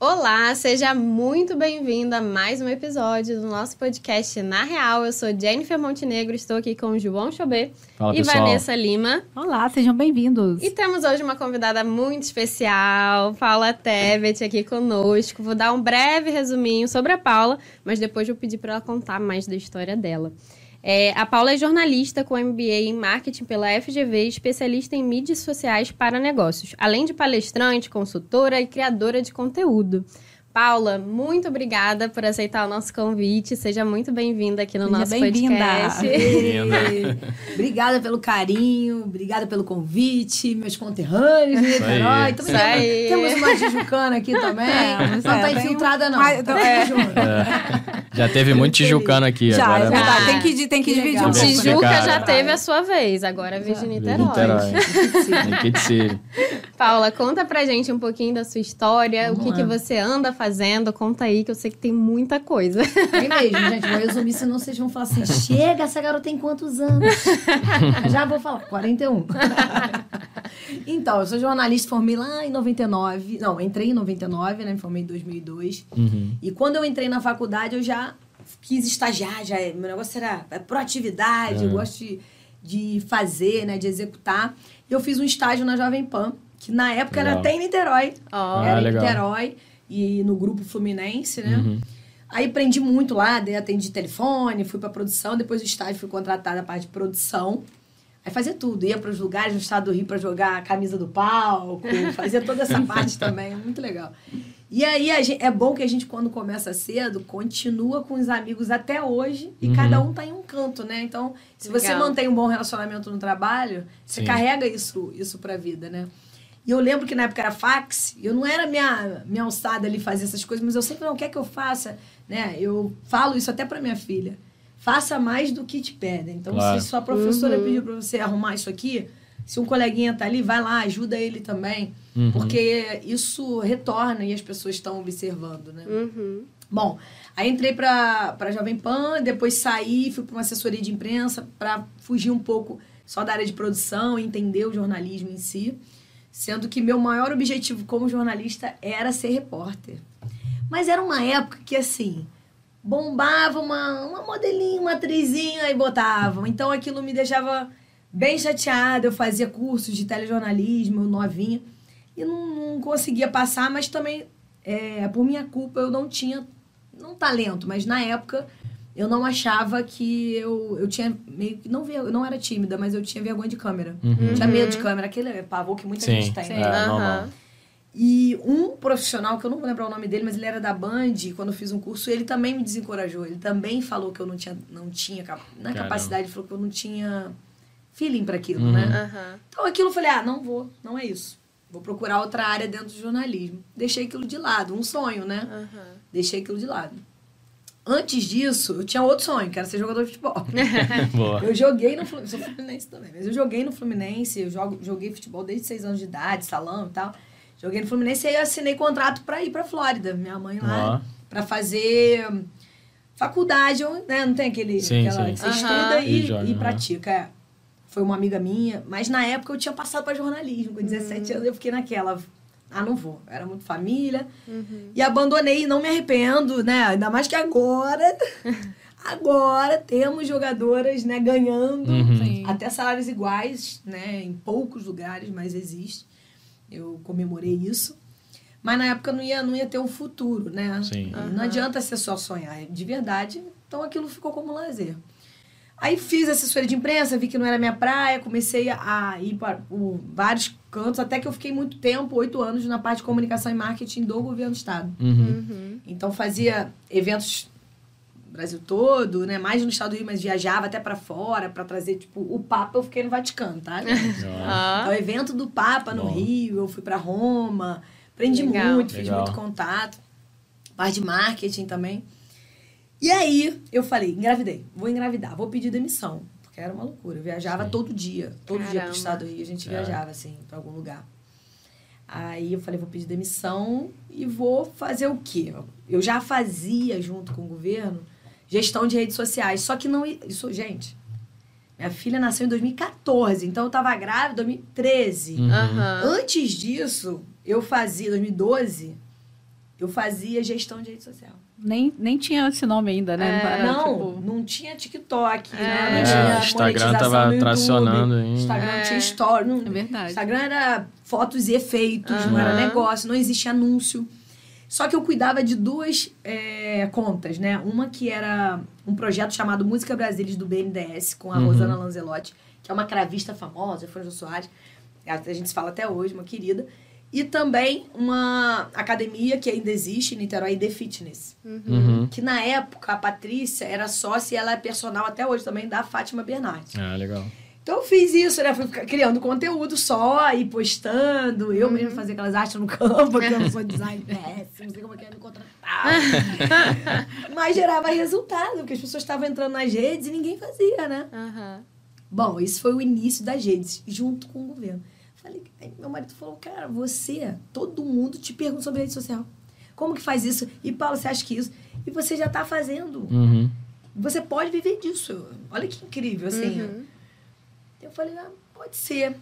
Olá, seja muito bem-vindo a mais um episódio do nosso podcast Na Real. Eu sou Jennifer Montenegro, estou aqui com o João Chobê Fala, e pessoal. Vanessa Lima. Olá, sejam bem-vindos. E temos hoje uma convidada muito especial, Paula Tebet, aqui conosco. Vou dar um breve resuminho sobre a Paula, mas depois vou pedir para ela contar mais da história dela. É, a Paula é jornalista com MBA em marketing pela FGV, especialista em mídias sociais para negócios, além de palestrante, consultora e criadora de conteúdo. Paula, muito obrigada por aceitar o nosso convite. Seja muito bem-vinda aqui no Seja nosso bem-vinda. podcast. Bem-vinda. obrigada pelo carinho, obrigada pelo convite, meus conterrâneos de Isso aí. Niterói. Aí. Temos uma tijucana aqui também. É, não tá é, infiltrada, não. Mas- Tá é. Já teve muito tijucano aqui Já, agora. é né? Ah, Tem que, tem que dividir um pouco. né? Tijuca Cara. já teve a sua vez, agora é. Tem que ser. Paula, conta pra gente um pouquinho da sua história, Vamos o que, lá. que você anda fazendo, conta aí, que eu sei que tem muita coisa. Bem mesmo, gente. Vou resumir, senão vocês vão falar assim: chega, essa garota tem quantos anos? Já vou falar, 41. então, eu sou jornalista, formei lá em 99. Não, entrei em 99, né? Me formei em 2002. Uhum. E quando eu entrei na faculdade, eu já quis estagiar, já, meu negócio era é, proatividade, eu É. gosto de, de fazer, né, de executar. E eu fiz um estágio na Jovem Pan, que na época era Legal. até em Niterói. Ó, Ah, era em legal. Niterói e no grupo Fluminense, né? Uhum. Aí aprendi muito lá, atendi telefone, fui pra produção, depois do estágio fui contratada a parte de produção. Aí fazia tudo, ia para os lugares no estado do Rio para jogar a camisa do palco, fazia toda essa parte também, muito legal. E aí a gen- é bom que a gente, quando começa cedo, continua com os amigos até hoje e Uhum. cada um tá em um canto, né? Então, se você Legal. mantém um bom relacionamento no trabalho, você Sim. carrega isso, isso pra vida, né? E eu lembro que na época era fax, e eu não era minha, minha alçada ali fazer essas coisas, mas eu sempre não quer que eu faça, né? Eu falo isso até pra minha filha. Faça mais do que te pedem. Então, Claro. se sua professora Uhum. pediu pra você arrumar isso aqui, se um coleguinha tá ali, vai lá, ajuda ele também. Uhum. Porque isso retorna e as pessoas estão observando, né? Uhum. Bom, aí entrei pra, pra Jovem Pan, depois saí, fui pra uma assessoria de imprensa pra fugir um pouco só da área de produção, entender o jornalismo em si. Sendo que meu maior objetivo como jornalista era ser repórter. Mas era uma época que, assim, bombava uma, uma modelinha, uma atrizinha e botavam. Então aquilo me deixava bem chateada. Eu fazia cursos de telejornalismo, novinha, e não, não conseguia passar, mas também, é, por minha culpa, eu não tinha, não talento, mas na época eu não achava que eu, eu tinha meio que, não, eu não era tímida, mas eu tinha vergonha de câmera. Uhum. Tinha medo de câmera, aquele pavor que muita Sim. gente tem. Sim. né? É. Aham. E um profissional, que eu não vou lembrar o nome dele, mas ele era da Band, quando eu fiz um curso, ele também me desencorajou. Ele também falou que eu não tinha, não tinha na Caramba. capacidade, falou que eu não tinha feeling para aquilo, Uhum. né? Aham. Então aquilo eu falei, ah, não vou, não é isso. Vou procurar outra área dentro do jornalismo. Deixei aquilo de lado, um sonho, né? Aham. Deixei aquilo de lado. Antes disso, eu tinha outro sonho, que era ser jogador de futebol. Boa. Eu joguei no Fluminense, sou Fluminense também, mas eu joguei no Fluminense, eu jogo, joguei futebol desde seis anos de idade, salão e tal. Joguei no Fluminense e aí eu assinei contrato pra ir pra Flórida. Minha mãe lá, Ó. pra fazer faculdade, né? Não tem aquele Sim, aquela sim. que você Aham. estuda E e, joga, e aham. pratica. é. Foi uma amiga minha, mas na época eu tinha passado pra jornalismo. Com 17 anos eu fiquei naquela. Ah, não vou. Era muito família. Uhum. E abandonei e não me arrependo, né? Ainda mais que agora. agora temos jogadoras, né, ganhando Uhum. Até salários iguais, né? Em poucos lugares, mas existe. Eu comemorei isso. Mas na época não ia, não ia ter um futuro, né? Sim. Não adianta ser só sonhar, de verdade. Então aquilo ficou como lazer. Aí fiz assessoria de imprensa, vi que não era minha praia, comecei a ir para vários cantos, até que eu fiquei muito tempo, oito anos, na parte de comunicação e marketing do governo do estado. Uhum. Uhum. Então fazia eventos no Brasil todo, né? Mais no estado do Rio, mas viajava até para fora para trazer, tipo, o Papa eu fiquei no Vaticano, tá? Ah. Então, evento do Papa no Bom. Rio, eu fui para Roma, aprendi Legal. muito, fiz Legal. muito contato, parte de marketing também. E aí eu falei, engravidei, vou engravidar, vou pedir demissão, porque era uma loucura. Eu viajava Sim. todo dia, todo dia Caramba. pro estado do Rio, a gente É. viajava assim para algum lugar. Aí eu falei, vou pedir demissão e vou fazer o quê? Eu já fazia junto com o governo gestão de redes sociais, só que não isso, gente. Minha filha nasceu em 2014, então eu tava grávida em 2013. Uhum. Antes disso, eu fazia, 2012, Eu fazia gestão de rede social. Nem, nem tinha esse nome ainda, né? É, não, tipo, não tinha TikTok, né? É, Não tinha o Instagram monetização tava no YouTube. tracionando ainda. Instagram não É. tinha story. Não, É verdade. Instagram era fotos e efeitos, não Aham. era negócio, não existia anúncio. Só que eu cuidava de duas é, contas, né? Uma que era um projeto chamado Música Brasilis do BNDES, com a Uhum. Rosana Lanzelotti, que é uma cravista famosa, Franjo Soares. A gente se fala até hoje, uma querida. E também uma academia que ainda existe em Niterói, The Fitness. Uhum. Que na época a Patrícia era sócia e ela é personal até hoje também da Fátima Bernardes. Ah, legal. Então eu fiz isso, né? Fui criando conteúdo só e postando. Eu mesmo fazia aquelas artes no campo, porque eu não sou design péssimo, não sei como é que é me contratar. Mas gerava resultado, porque as pessoas estavam entrando nas redes e ninguém fazia, né? Aham. Bom, isso foi o início das redes, junto com o governo. Falei, aí meu marido falou, cara, você, todo mundo te pergunta sobre rede social. Como que faz isso? E Paulo, você acha que isso? E você já está fazendo. Uhum. Você pode viver disso. Olha que incrível, assim. Uhum. Eu falei, ah, pode ser.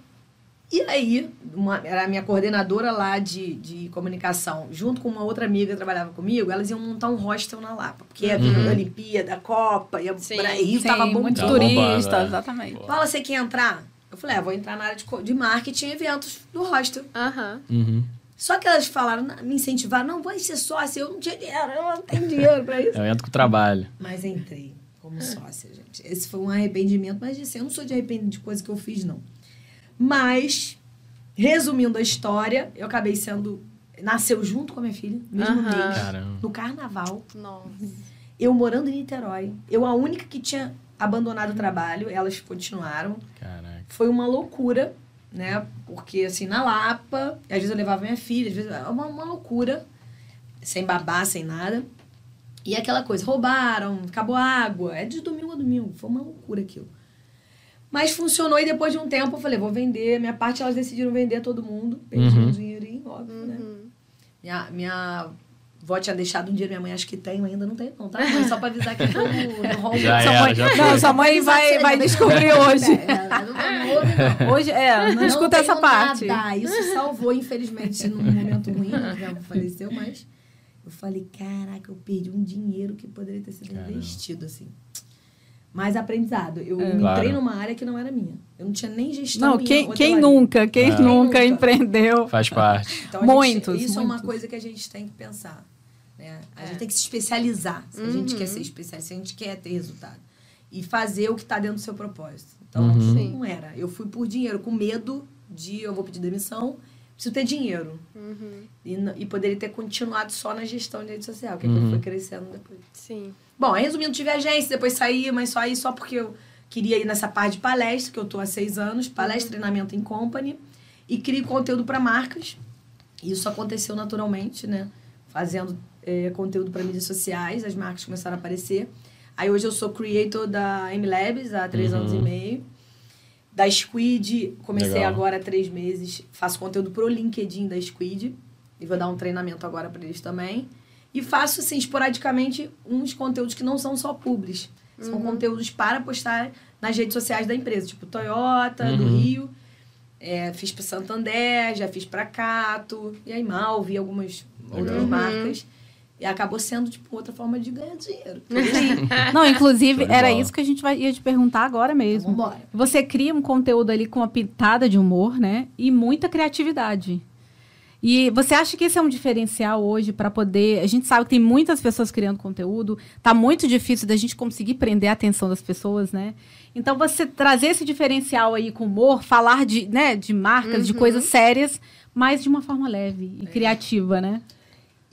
E aí, uma, era a minha coordenadora lá de, de comunicação, junto com uma outra amiga que trabalhava comigo, elas iam montar um hostel na Lapa. Porque ia vir Uhum. a Olimpíada, a Copa, ia Sim. pra Rio, Sim, tava bombando. muito Tava turista, bombando, é. exatamente. Fala, você quer entrar? Eu falei, ah, vou entrar na área de, de marketing e eventos do hostel. Aham. Uhum. Só que elas falaram, "Não, me incentivaram, não, vai ser sócia, eu não tinha dinheiro, eu não tenho dinheiro pra isso. Eu entro com o trabalho. Mas entrei como sócia, gente. Esse foi um arrependimento, mas assim, eu não sou de arrependimento de coisa que eu fiz, não. Mas, resumindo a história, eu acabei sendo. Nasceu junto com a minha filha, no mesmo Aham. mês, Caramba. no carnaval. Nossa. Eu morando em Niterói. Eu, a única que tinha abandonado o trabalho, elas continuaram. Caraca. Foi uma loucura, né? Porque, assim, na Lapa, às vezes eu levava minha filha, às vezes é uma, uma loucura, sem babá, sem nada. E aquela coisa, roubaram, acabou a água, é de domingo a domingo, foi uma loucura aquilo. Mas funcionou e depois de um tempo eu falei, vou vender. Minha parte elas decidiram vender todo mundo. Perdi Uhum. um dinheirinho, óbvio, né? Uhum. Minha, minha avó tinha deixado um dinheiro, minha mãe acho que tem, ainda não tem, não, tá? Mãe? Só pra avisar que foi no. Já Sua mãe- já não, sua mãe vai, vai descobrir hoje. É, não, não não. Hoje, é, não, escuta essa parte. Nada. Isso salvou, infelizmente, num momento ruim, né? Já faleceu, mas eu falei, caraca, eu perdi um dinheiro que poderia ter sido Caramba. investido, assim. Mais aprendizado. Eu É. entrei Claro. numa área que não era minha. Eu não tinha nem gestão Não, minha, quem, quem hotelaria. nunca, quem É. nunca Nunca. empreendeu? Faz parte. Então, a gente- Muitos, isso é uma muitos. coisa que a gente tem que pensar. Né? A É. gente tem que se especializar. Se a gente Uhum. quer ser especialista, se a gente quer ter resultado. E fazer o que está dentro do seu propósito. Então, Uhum. Não era. Eu fui por dinheiro, com medo de eu vou pedir demissão, preciso ter dinheiro. Uhum. E, e poderia ter continuado só na gestão de rede social, que é que Uhum. eu fui crescendo depois. Sim. Bom, aí, resumindo, tive agência, depois saí, mas só aí só porque eu queria ir nessa parte de palestra, que eu tô há seis anos, palestra, treinamento em company, e crio conteúdo para marcas. Isso aconteceu naturalmente, né? Fazendo eh, conteúdo para mídias sociais, as marcas começaram a aparecer. Aí hoje eu sou creator da M-Labs há três Uhum. anos e meio. Da Squid, comecei Legal. agora há três meses. Faço conteúdo pro LinkedIn da Squid. E vou dar um treinamento agora para eles também. E faço, assim, esporadicamente, uns conteúdos que não são só publis. São conteúdos para postar nas redes sociais da empresa. Tipo Toyota, do Uhum. Rio. É, fiz para Santander, já fiz para Cato. E aí Malve, algumas outras Legal. marcas. E acabou sendo, tipo, outra forma de ganhar dinheiro. Não, inclusive, era isso que a gente vai, ia te perguntar agora Então, mesmo. vambora. Você cria um conteúdo ali com uma pitada de humor, né? E muita criatividade. E você acha que esse é um diferencial hoje para poder. A gente sabe que tem muitas pessoas criando conteúdo, tá muito difícil da gente conseguir prender a atenção das pessoas, né? Então você trazer esse diferencial aí com humor, falar de, né, de marcas, de coisas sérias, mas de uma forma leve e criativa, né?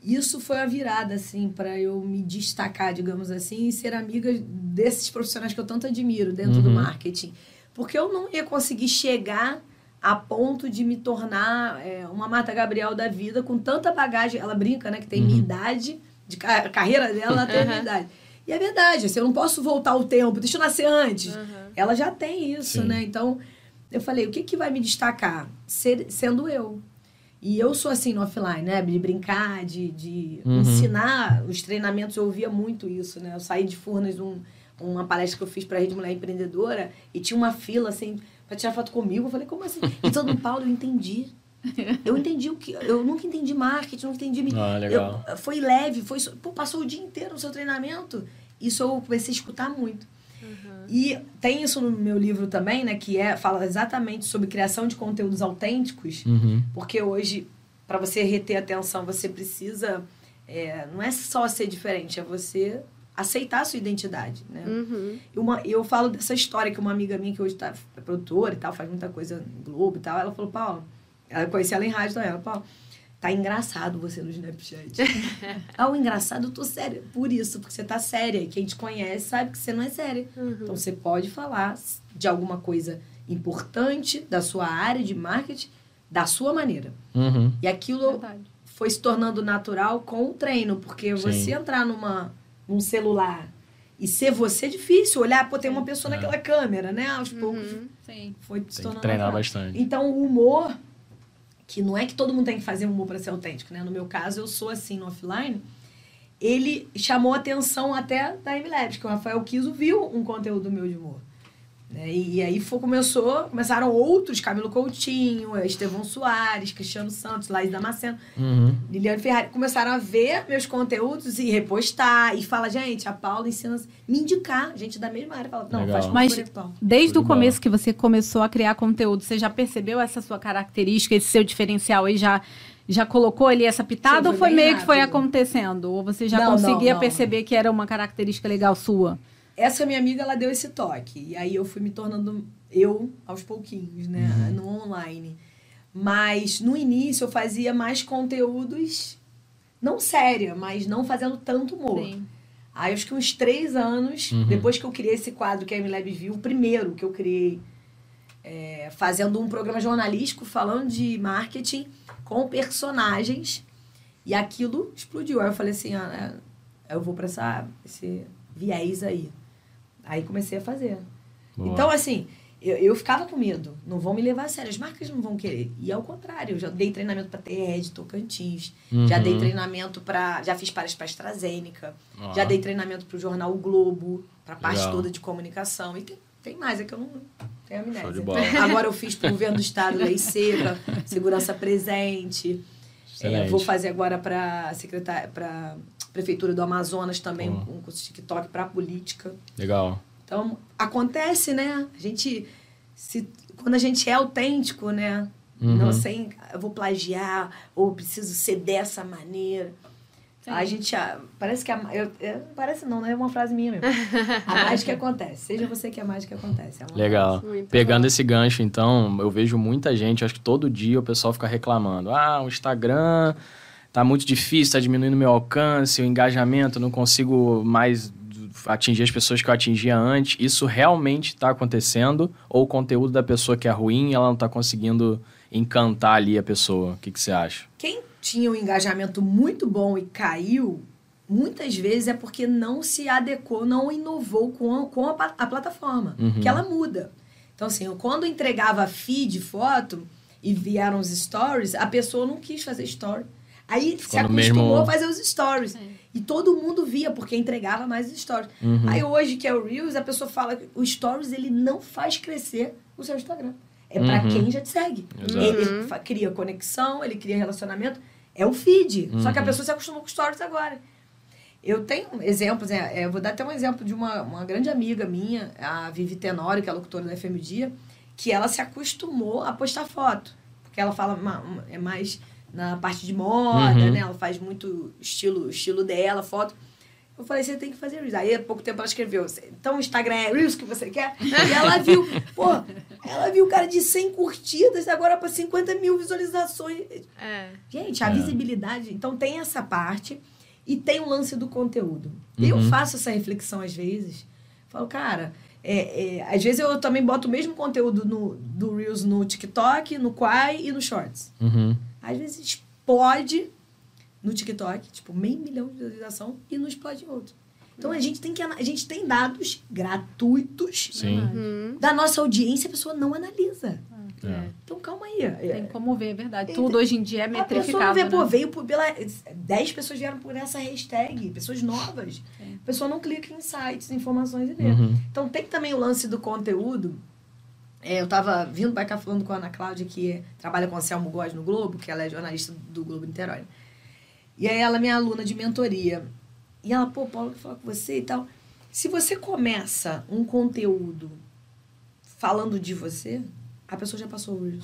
Isso foi a virada, assim, para eu me destacar, digamos assim, e ser amiga desses profissionais que eu tanto admiro dentro do Uhum. marketing. Porque eu não ia conseguir chegar a ponto de me tornar é, uma Marta Gabriel da vida com tanta bagagem. Ela brinca, né, que tem minha Uhum. idade, de a carreira dela, ela tem a minha Uhum. idade. E é verdade, assim, eu não posso voltar o tempo, deixa eu nascer antes. Uhum. Ela já tem isso, Sim. né? Então, eu falei, o que, que vai me destacar? Ser, sendo eu. E eu sou assim no offline, né? De brincar, de, de Uhum. ensinar. Os treinamentos, eu ouvia muito isso, né? Eu saí de Furnas, um, uma palestra que eu fiz para a Rede Mulher Empreendedora, e tinha uma fila, assim, para tirar foto comigo. Eu falei, como assim? E todo mundo, Paulo, eu entendi. Eu entendi o que. Eu nunca entendi marketing, nunca entendi. Ah, legal. Eu, foi leve, foi. Pô, passou o dia inteiro no seu treinamento. Isso eu comecei a escutar muito. Uhum. E tem isso no meu livro também, né? Que é, fala exatamente sobre criação de conteúdos autênticos. Uhum. Porque hoje, para você reter atenção, você precisa. É, não é só ser diferente, é você aceitar a sua identidade, né? Uhum. Uma, eu falo dessa história que uma amiga minha que hoje tá é produtora e tal, faz muita coisa no Globo e tal, ela falou, Paulo, ela conhecia ela em rádio também, ela, Paulo, tá engraçado você no Snapchat. ah, o engraçado, eu tô séria. Por isso, porque você tá séria. E quem te conhece sabe que você não é séria. Uhum. Então, você pode falar de alguma coisa importante da sua área de marketing da sua maneira. Uhum. E aquilo Verdade. foi se tornando natural com o treino. Porque Sim. você entrar numa, num celular e ser você é difícil. Olhar, pô, tem uma pessoa É. naquela câmera, né? Aos poucos Uhum. Sim. foi se Tem que tornando treinar natural. bastante. Então, o humor, que não é que todo mundo tem que fazer humor para ser autêntico, né? No meu caso, eu sou assim no offline. Ele chamou atenção até da MLabs, que o Rafael Kiso viu um conteúdo meu de humor. Né? E, aí foi, começou, começaram outros, Camilo Coutinho, Estevão Soares, Cristiano Santos, Laís Damasceno, Uhum. Liliane Ferrari, começaram a ver meus conteúdos e repostar. E fala, gente, a Paula ensina me indicar, gente da mesma área. Fala, não, Legal. faz Mas-. Desde o começo que você começou a criar conteúdo, você já percebeu essa sua característica, esse seu diferencial aí já já colocou ali essa pitada Sim, ou foi foi meio que foi rápido. acontecendo? Ou você já Não, conseguia não, não. perceber que era uma característica legal sua? Essa minha amiga, ela deu esse toque. E aí eu fui me tornando eu aos pouquinhos, né? No online. Mas no início eu fazia mais conteúdos, não séria, mas não fazendo tanto humor. Aí acho que uns três anos, Uhum. depois que eu criei esse quadro que a MLab viu, o primeiro que eu criei, é, fazendo um programa jornalístico falando de marketing com personagens. E aquilo explodiu. Aí eu falei assim, ah, eu vou pra essa, esse viés aí. Aí comecei a fazer. Boa. Então, assim, eu, eu ficava com medo. Não vão me levar a sério. As marcas não vão querer. E ao contrário, eu já dei treinamento para TED, Tocantins. Já Uhum. dei treinamento para... Já fiz palestras para AstraZeneca. Ó. Já dei treinamento para o jornal o Globo. Para parte Legal. toda de comunicação. E tem, tem mais, é que eu não tenho amnésia. De. Agora eu fiz para o governo do estado, Lei Seca, Segurança Presente. É, vou fazer agora para secretária, para prefeitura do Amazonas também um curso de TikTok para política. Legal. Então, acontece, né? A gente. Se, quando a gente é autêntico, né? Uhum. Não sem. Eu vou plagiar, ou preciso ser dessa maneira. Sim. A gente. ah, Parece que a. Eu, eu- parece não, né? É uma frase minha mesmo. A mágica acontece. Seja você que a mágica acontece. É Legal. Pegando bom. esse gancho, então, eu vejo muita gente, acho que todo dia o pessoal fica reclamando. Ah, o Instagram tá muito difícil, tá diminuindo meu alcance, o engajamento, não consigo mais atingir as pessoas que eu atingia antes. Isso realmente está acontecendo? Ou o conteúdo da pessoa que é ruim ela não tá conseguindo encantar ali a pessoa? O que, que você acha? Quem tinha um engajamento muito bom e caiu, muitas vezes é porque não se adequou, não inovou com a, com a, a plataforma, Uhum. que ela muda. Então, assim, eu, quando entregava feed, foto, e vieram os stories, a pessoa não quis fazer story. Aí se Ficou no acostumou mesmo- a fazer os stories. E todo mundo via, porque entregava mais stories. Uhum. Aí hoje, que é o Reels, a pessoa fala que o stories ele não faz crescer o seu Instagram. É pra Uhum. quem já te segue. Exato. Ele fa- cria conexão, ele cria relacionamento. É o feed. Só que a Uhum. pessoa se acostumou com stories agora. Eu tenho exemplos, né? É, eu vou dar até um exemplo de uma, uma grande amiga minha, a Vivi Tenório, que é a locutora da FM Dia, que ela se acostumou a postar foto. Porque ela fala ma- ma- é mais na parte de moda, Uhum. né? Ela faz muito estilo, estilo dela, foto. Eu falei, você tem que fazer Reels. Aí, há pouco tempo, ela escreveu, então o Instagram é Reels que você quer? E ela viu, pô, ela viu o cara de 100 curtidas, agora para 50 mil visualizações. É. Gente, a É. visibilidade. Então tem essa parte e tem o lance do conteúdo. Eu Uhum. faço essa reflexão às vezes. Falo, cara, é, é, às vezes eu também boto o mesmo conteúdo no, do Reels no TikTok, no Quai e no Shorts. Uhum. Às vezes explode no TikTok, tipo, meio milhão de visualização, e não explode em outro. Então a gente tem que a gente tem dados gratuitos Sim. Uhum. da nossa audiência, a pessoa não analisa. É. Então calma aí. É- Tem como ver, é verdade. Tem- Tudo hoje em dia é A pessoa não metrificado, vê, né? pô, veio por, pela. 10 pessoas vieram por essa hashtag, pessoas novas. A pessoa não clica em sites, informações e vê. Uhum. Então tem também o lance do conteúdo É, eu tava vindo pra cá falando com a Ana Cláudia, que trabalha com a Selmo Góes no Globo, que ela é jornalista do Globo Niterói. E aí ela é minha aluna de mentoria. E ela, pô, Paulo, eu falar com você e tal. Se você começa um conteúdo falando de você, a pessoa já passou hoje.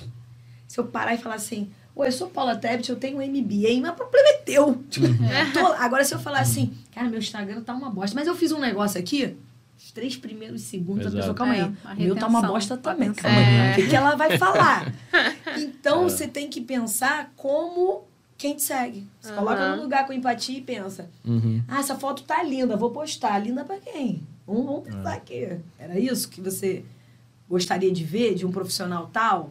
Se eu parar e falar assim, oi, eu sou Paula Tebet, eu tenho um MBA, mas o problema é teu. Tipo, tô- agora se eu falar assim, cara, meu Instagram tá uma bosta, mas eu fiz um negócio aqui, os três primeiros segundos, a Exato. pessoa, calma É, aí, a o meu tá uma bosta a também, atenção. calma aí, É. o que, que ela vai falar? Então, É. você tem que pensar como quem te segue. Você coloca Aham. no lugar com empatia e pensa, Uhum. ah, essa foto tá linda, vou postar. Linda pra quem? Vamos, vamos É. pensar aqui. Era isso que você gostaria de ver de um profissional tal?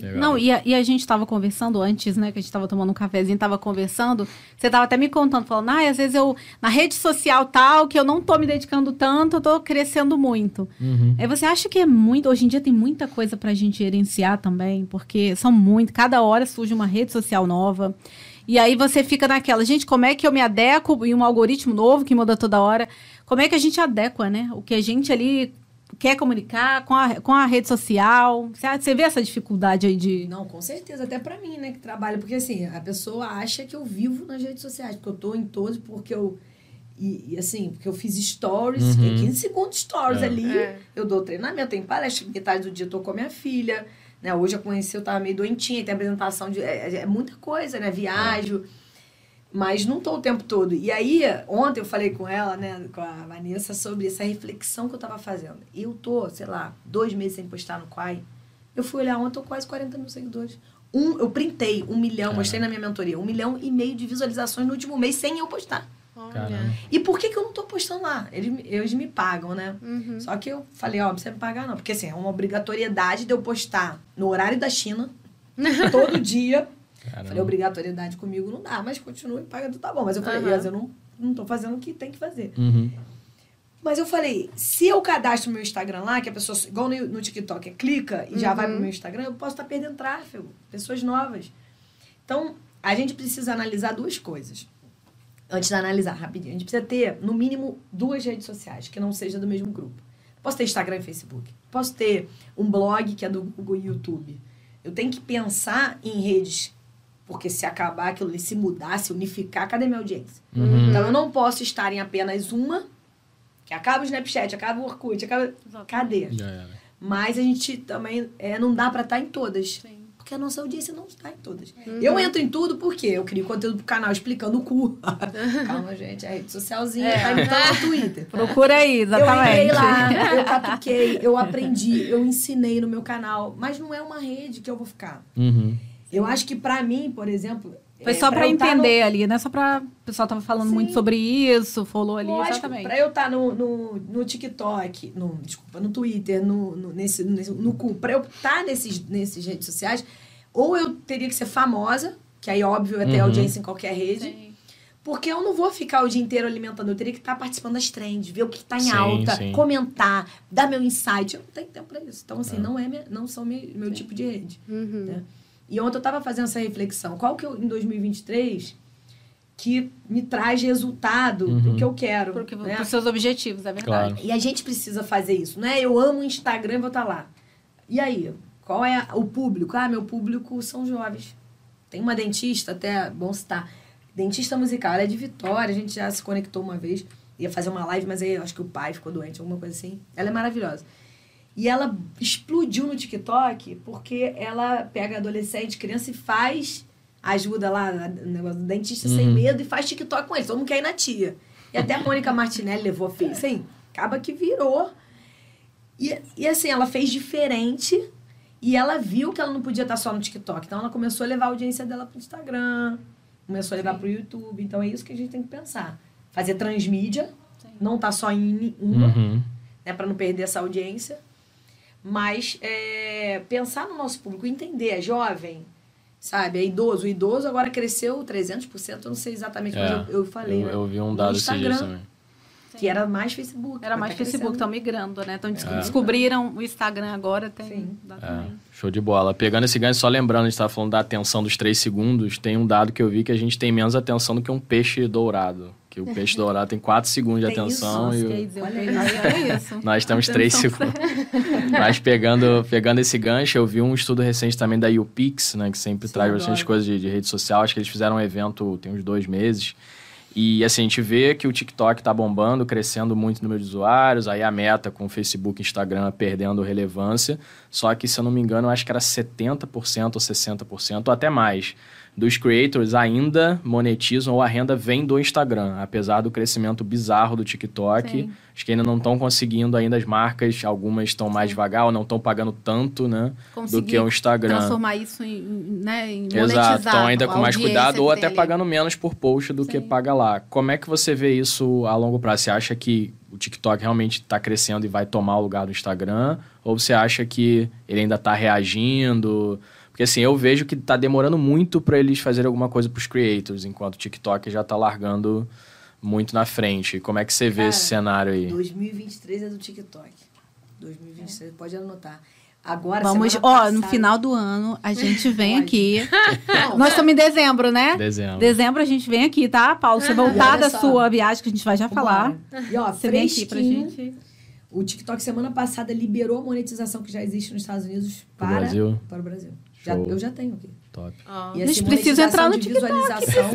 Legal. Não, e a, e a gente tava conversando antes, né? Que a gente tava tomando um cafezinho, tava conversando. Você tava até me contando, falando, ah, às vezes eu, na rede social tal, que eu não tô me dedicando tanto, eu tô crescendo muito. Uhum. Aí você acha que é muito, hoje em dia tem muita coisa pra gente gerenciar também, porque são muito, cada hora surge uma rede social nova. E aí você fica naquela, gente, como é que eu me adequo em um algoritmo novo que muda toda hora? Como é que a gente adequa, né? O que a gente ali quer comunicar com a, com a rede social. Você, você vê essa dificuldade aí de. Não, com certeza. Até pra mim, né, que trabalha. Porque, assim, a pessoa acha que eu vivo nas redes sociais. Porque eu tô em todos, porque eu... E, e, assim, porque eu fiz stories, Uhum. é 15 segundos stories É. ali. É. Eu dou treinamento, tem palestra, metade do dia eu tô com a minha filha. Né? Hoje eu conheci, eu tava meio doentinha, tem apresentação de. É, é muita coisa, né? Viajo. Mas não tô o tempo todo. E aí, ontem eu falei com ela, né, com a Vanessa, sobre essa reflexão que eu tava fazendo. Eu tô, sei lá, dois meses sem postar no Quai. Eu fui olhar ontem, tô quase 40 mil seguidores. Um, eu printei um milhão, Caraca. mostrei na minha mentoria, um milhão e meio de visualizações no último mês sem eu postar. Caramba. E por que, que eu não tô postando lá? Eles, me- eles me pagam, né? Uhum. Só que eu falei, ó, não precisa me pagar não. Porque assim, é uma obrigatoriedade de eu postar no horário da China, todo dia. Caramba. Falei, obrigatoriedade comigo não dá, mas continue pagando, tá bom. Mas eu falei, mas eu não, não tô fazendo o que tem que fazer. Uhum. Mas eu falei, se eu cadastro meu Instagram lá, que a pessoa, igual no, no TikTok, é clica e já vai pro meu Instagram, eu posso estar perdendo tráfego, pessoas novas. Então, a gente precisa analisar duas coisas. Antes de analisar, rapidinho. A gente precisa ter, no mínimo, duas redes sociais, que não seja do mesmo grupo. Posso ter Instagram e Facebook. Posso ter um blog, que é do Google e YouTube. Eu tenho que pensar em redes, porque se acabar aquilo ali, se mudar, se unificar, cadê minha audiência? Uhum. Então, eu não posso estar em apenas uma, que acaba o Snapchat, acaba o Orkut, acaba... Cadê? Já era. Mas a gente também é, não dá pra estar em todas. Sim. Porque a nossa audiência não está em todas. Uhum. Eu entro em tudo porque eu crio conteúdo pro canal explicando o cu. Calma, gente. A rede socialzinha É. tá imitando o Twitter. Procura aí, Eu exatamente. entrei lá, eu catuquei, eu aprendi, eu ensinei no meu canal. Mas não é uma rede que eu vou ficar. Uhum. Eu acho que pra mim, por exemplo... Foi é, só pra eu tá no- entender ali, né? Só pra. O pessoal tava falando Sim. muito sobre isso, falou ali, Lógico, exatamente. pra eu estar no, no, no TikTok, no, desculpa, no Twitter, no, no, nesse, nesse, no cu, pra eu estar nesses, nesses redes sociais, ou eu teria que ser famosa, que aí, óbvio, ter Uhum. audiência em qualquer rede, Sim. porque eu não vou ficar o dia inteiro alimentando, eu teria que estar participando das trends, ver o que tá em Sim, alta, sim. comentar, dar meu insight. Eu não tenho tempo pra isso. Então, assim, É. não, é minha, não são meu, meu tipo de rede. Uhum. né? E ontem eu tava fazendo essa reflexão. Qual que eu, em 2023, que me traz resultado do Uhum. que eu quero? Porque, né? Pros seus objetivos, é verdade. Claro. E a gente precisa fazer isso, né? Eu amo o Instagram e vou estar lá. E aí, qual é o público? Ah, meu público são jovens. Tem uma dentista, até bom citar, dentista musical, ela é de Vitória, a gente já se conectou uma vez, ia fazer uma live, mas aí eu acho que o pai ficou doente, alguma coisa assim. Ela é maravilhosa. E ela explodiu no TikTok porque ela pega adolescente, criança e faz, ajuda lá no negócio do dentista sem Uhum. medo e faz TikTok com eles. Todo mundo quer ir na tia. E até a Mônica Martinelli levou a filha. Assim, acaba que virou. E, e assim, ela fez diferente e ela viu que ela não podia estar só no TikTok. Então ela começou a levar a audiência dela pro Instagram, começou a levar pro YouTube. Então é isso que a gente tem que pensar. Fazer transmídia, Sim. não tá só em uma Uhum. né, para não perder essa audiência. Mas é, pensar no nosso público, entender, é jovem, sabe? É idoso. O idoso agora cresceu 300%, eu não sei exatamente, É, mas eu, eu falei, eu, né? eu vi um No dado esses dias Instagram. também. Que era mais Facebook. Era mais tá Facebook, estão migrando, né? Então É. descobriram o Instagram agora, tem. Sim. É, show de bola. Pegando esse ganho, só lembrando, a gente estava falando da atenção dos três segundos, tem um dado que eu vi que a gente tem menos atenção do que um peixe dourado. Que o peixe dourado tem 4 segundos de Tem atenção isso? e o- Olha é isso. nós temos 3 Atenção. segundos. Mas pegando, pegando esse gancho, eu vi um estudo recente também da UPix, né? Que sempre Sim, traz bastante coisas de, de rede social. Acho que eles fizeram um evento tem uns dois meses. E assim, a gente vê que o TikTok tá bombando, crescendo muito o número de usuários, aí a meta com o Facebook e Instagram perdendo relevância. Só que, se eu não me engano, eu acho que era 70% ou 60%, ou até mais, dos creators ainda monetizam ou a renda vem do Instagram, apesar do crescimento bizarro do TikTok. Sim. Acho que ainda não estão conseguindo ainda as marcas, algumas estão mais devagar ou não estão pagando tanto, né? do Conseguir que o Instagram. transformar isso em, né, em Exato, monetizar estão ainda com mais cuidado ou que até pagando menos por post do que Sim. paga lá. Como é que você vê isso a longo prazo? Você acha que o TikTok realmente está crescendo e vai tomar o lugar do Instagram? Ou você acha que ele ainda está reagindo? Porque assim, eu vejo que está demorando muito para eles fazerem alguma coisa para os creators, enquanto o TikTok já está largando muito na frente. Como é que você vê Cara, esse cenário aí? 2023 é do TikTok. 2023, pode anotar. Agora, Vamos, ó, passada- no final do ano, a gente vem Pode. aqui. Não, Nós estamos em dezembro, né? Dezembro. Dezembro a gente vem aqui, tá, Paulo? Você voltar da sua viagem, que a gente vai já falar. E ó, Você vem aqui pra gente. O TikTok semana passada liberou a monetização que já existe nos Estados Unidos Pro para, Brasil? para o Brasil. Já, eu já tenho aqui. Top. Ó. E Gente, assim, precisa entrar no TikTok, visualização.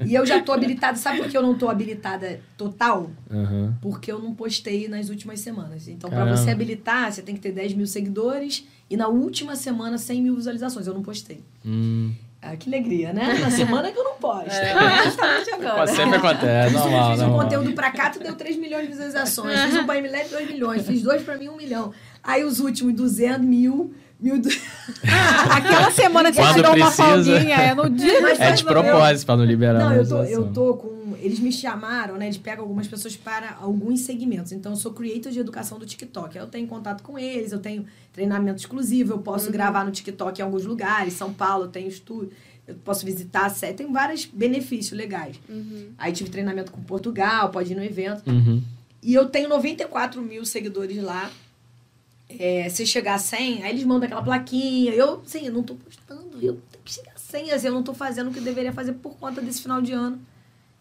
E eu já tô habilitada. Sabe por que eu não tô habilitada total? Aham. Porque eu não postei nas últimas semanas. Então, para você habilitar, você tem que ter 10 mil seguidores e na última semana 100 mil visualizações. Eu não postei. Hum. Ah, que alegria, né? Na semana que eu não posto. Justamente agora. Sempre acontece, normal, fiz um normal. conteúdo pra cá, tu deu 3 milhões de visualizações. Fiz um Lab, 2 milhões. Fiz dois pra mim, 1 milhão. Aí os últimos 200 mil, mil... du- Aquela semana que você Quando tirou uma folguinha, é no dia. Mas É de meu- propósito para não liberar Não, eu tô, eu tô com. Eles me chamaram, né? Eles pegam algumas pessoas para alguns segmentos. Então, eu sou creator de educação do TikTok. Eu tenho contato com eles, eu tenho treinamento exclusivo, eu posso gravar no TikTok em alguns lugares. São Paulo, eu tenho estúdio, eu posso visitar a sede. Tem vários benefícios legais. Aí tive treinamento com Portugal, pode ir no evento. Uhum. E eu tenho 94 mil seguidores lá. É, se chegar a 100, aí eles mandam aquela plaquinha. Eu, sim, eu não tô postando. Eu tenho que chegar a 100. Assim, eu não tô fazendo o que eu deveria fazer por conta desse final de ano.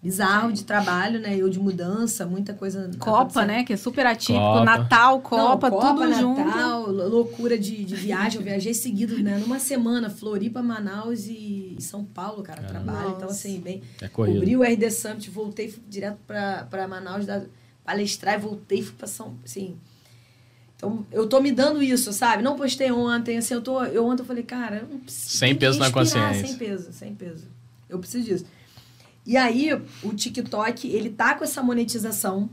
Bizarro de trabalho, né? Eu de mudança, muita coisa. Copa, né? Que é super atípico. Copa. Natal, Não, Copa, tudo junto. Natal, lou- loucura de, de viagem. Eu viajei seguido, né? Numa semana, Floripa, Manaus e, São Paulo, cara, trabalho. Então, Nossa. assim, bem. É corrido. Cobri o RD Summit, voltei direto pra, pra Manaus da, palestrar e voltei fui pra São... Assim, então, eu tô me dando isso, sabe? Não postei ontem, assim, eu tô... Eu ontem eu falei, cara, eu não preciso... Sem peso na consciência. Sem peso, sem peso. Eu preciso disso. E aí, o TikTok, ele tá com essa monetização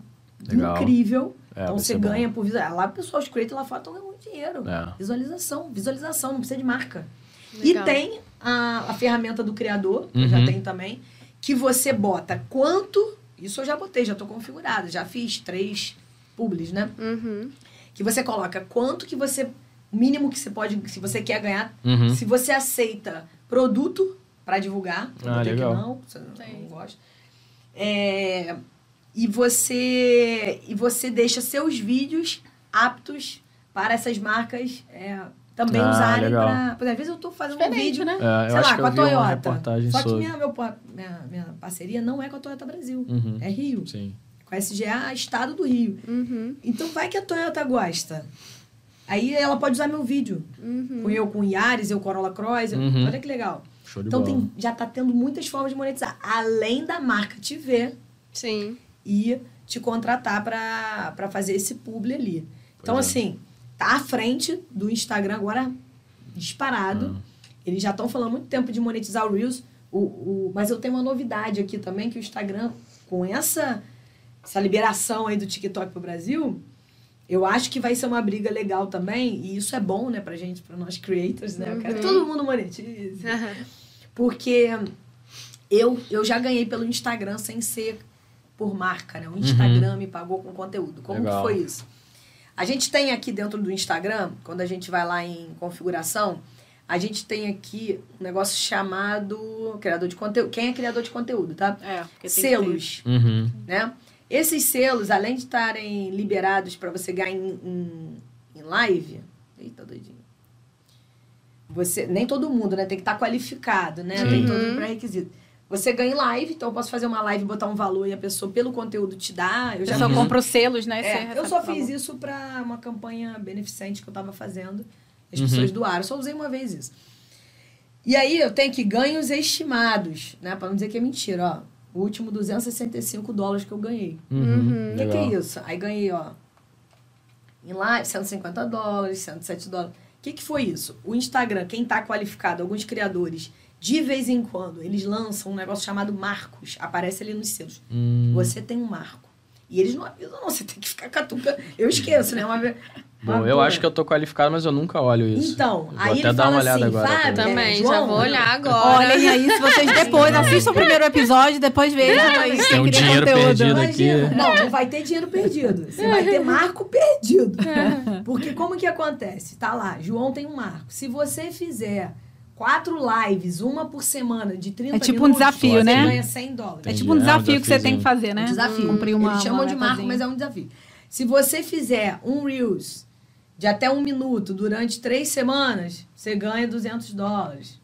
Legal. incrível. É, então, você ser bom. ganha por visualização. Lá, o pessoal, os creators lá fora estão ganhando dinheiro. É. Visualização, visualização, não precisa de marca. Legal. E tem a, a ferramenta do criador, que eu já Uhum. tenho também, que você bota quanto. Isso eu já botei, já estou configurada, já fiz três publis, né? Uhum. Que você coloca quanto que você. O mínimo que você pode. Se você quer ganhar. Uhum. Se você aceita produto para divulgar. Ah, legal. Que não, você não, não gosta. É, e você e você deixa seus vídeos aptos para essas marcas é, também Ah, usarem legal. para. Às vezes eu estou fazendo um Diferente, vídeo né? É, sei lá, com a Toyota. Só que minha, meu, minha, minha parceria não é com a Toyota Brasil, Uhum. é Rio. Sim. Com a SGA, Estado do Rio. Uhum. Então vai que a Toyota gosta. Aí ela pode usar meu vídeo. Uhum. Com eu com o Yaris, eu Corolla Cross. Uhum. Olha que legal. Show de Então bola. tem, já tá tendo muitas formas de monetizar. Além da marca te ver Sim. e te contratar para fazer esse publi ali. Então, é. assim, tá à frente do Instagram agora disparado. Ah. Eles já estão falando muito tempo de monetizar o Reels. O, o, mas eu tenho uma novidade aqui também, que o Instagram, com essa, essa liberação aí do TikTok pro Brasil, eu acho que vai ser uma briga legal também. E isso é bom, né, pra gente, pra nós creators, né? Eu quero que Uhum. todo mundo monetize. Porque eu, eu já ganhei pelo Instagram sem ser por marca, né? O Instagram me pagou com conteúdo. Como Legal. que foi isso? A gente tem aqui dentro do Instagram, quando a gente vai lá em configuração, a gente tem aqui um negócio chamado criador de conteúdo. Quem é criador de conteúdo, tá? É, porque tem que Selos, Uhum. né? Esses selos, além de estarem liberados para você ganhar em, em, em live, eita doidinho. Você, nem todo mundo, né? Tem que estar qualificado, né? Tem Uhum. todo o pré-requisito. Você ganha em live, então eu posso fazer uma live, botar um valor e a pessoa, pelo conteúdo, te dá. Eu já Uhum. compra os selos, né? é, eu só o fiz isso pra uma campanha beneficente que eu tava fazendo. As Uhum. pessoas doaram. Eu só usei uma vez isso. E aí eu tenho aqui ganhos estimados, né? Pra não dizer que é mentira, ó. O último 265 dólares que eu ganhei. Uhum. O que, que Legal. é isso? Aí ganhei, ó. Em live, 150 dólares, 107 dólares. O que, que foi isso? O Instagram, quem tá qualificado, alguns criadores, de vez em quando, eles lançam um negócio chamado marcos. Aparece ali nos seus. Hum, Você tem um marco. E eles não avisam, não. Você tem que ficar catuca. Eu esqueço, né? Uma vez. Bom, eu acho que eu tô qualificado, mas eu nunca olho isso. Então, Vou aí até ele dar fala uma olhada assim, agora. Fábio, também. Também, João, já vou olhar agora. Olhem aí, se vocês depois assistam o primeiro episódio, depois vejam aí. Tem quem um dinheiro conteúdo. perdido. aqui. Imagina. Não, não vai ter dinheiro perdido. Você vai ter marco perdido. Porque como que acontece? Tá lá, João tem um marco. Se você fizer quatro lives, uma por semana, de 30 É tipo um minutos, desafio, você né? ganha 100 dólares. É Entendi, tipo um é um desafio que você tem que fazer, né? Um desafio. Cumprir uma, Eles chamam uma de marco, mas é um desafio. Se você fizer um Reels de até um minuto durante três semanas, você ganha 200 dólares.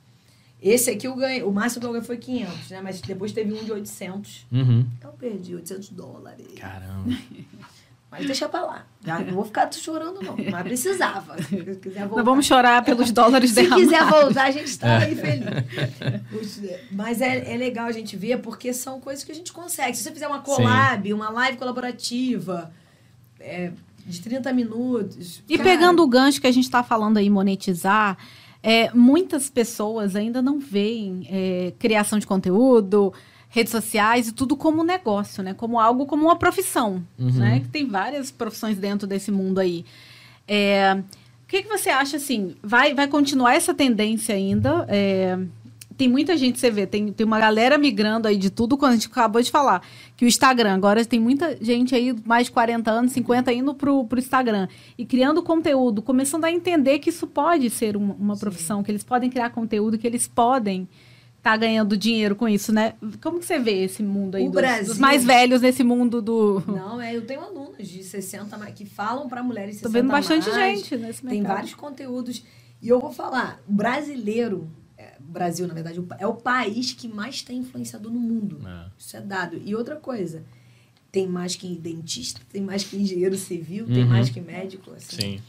Esse aqui eu ganhei, o máximo que eu ganhei foi 500, né? Mas depois teve um de 800. Uhum. Eu perdi 800 dólares. Caramba. Mas deixa pra lá. Já não vou ficar chorando, não. Mas precisava. Se quiser voltar. Nós vamos chorar pelos dólares Se derramados. quiser voltar, a gente está aí feliz. Mas é, é legal a gente ver porque são coisas que a gente consegue. Se você fizer uma collab, uma live colaborativa é, de 30 minutos. E cara, pegando o gancho que a gente está falando aí, monetizar, é, muitas pessoas ainda não veem é, criação de conteúdo, redes sociais e tudo como negócio, né? Como algo, como uma profissão, Uhum. né? Que tem várias profissões dentro desse mundo aí. É, o que, que você acha, assim, vai, vai continuar essa tendência ainda? É, tem muita gente, você vê, tem, tem uma galera migrando aí de tudo, quando a gente acabou de falar, que o Instagram, agora tem muita gente aí, mais de 40 anos, 50, indo pro, pro Instagram e criando conteúdo, começando a entender que isso pode ser uma, uma profissão, que eles podem criar conteúdo, que eles podem estar ganhando dinheiro com isso, né? Como que você vê esse mundo aí O dos, Brasil- dos mais velhos nesse mundo do... Não, é, eu tenho alunos de 60 mais que falam para mulheres de 60 Tô vendo bastante mais. gente nesse mercado. Tem vários conteúdos. E eu vou falar, o brasileiro, é, o Brasil, na verdade, é o país que mais tem influenciador no mundo. É. Isso é dado. E outra coisa, tem mais que dentista, tem mais que engenheiro civil, tem Uhum. mais que médico. Assim. Sim.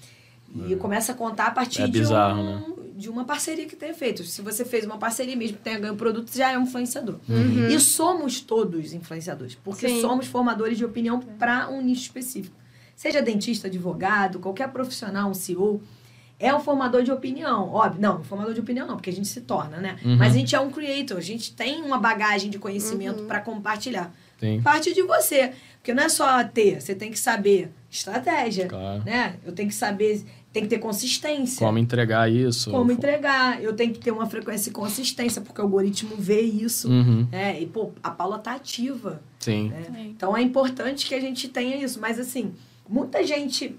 E começa a contar a partir É de, bizarro, um- de uma parceria que tenha feito. Se você fez uma parceria mesmo que tenha ganho produto, você já é um influenciador. Uhum. E somos todos influenciadores, porque Sim. somos formadores de opinião para um nicho específico. Seja dentista, advogado, qualquer profissional, um CEO, é um formador de opinião. Óbvio, não, formador de opinião não, porque a gente se torna, né? Uhum. Mas a gente é um creator, a gente tem uma bagagem de conhecimento para compartilhar. Sim. Parte de você. Porque não é só ter, você tem que saber estratégia, Claro. né? Eu tenho que saber, tem que ter consistência. Como entregar isso. Como entregar. Eu tenho que ter uma frequência e consistência, porque o algoritmo vê isso. Uhum. né? E, pô, a Paula tá ativa. Sim. né? Então é importante que a gente tenha isso. Mas, assim, muita gente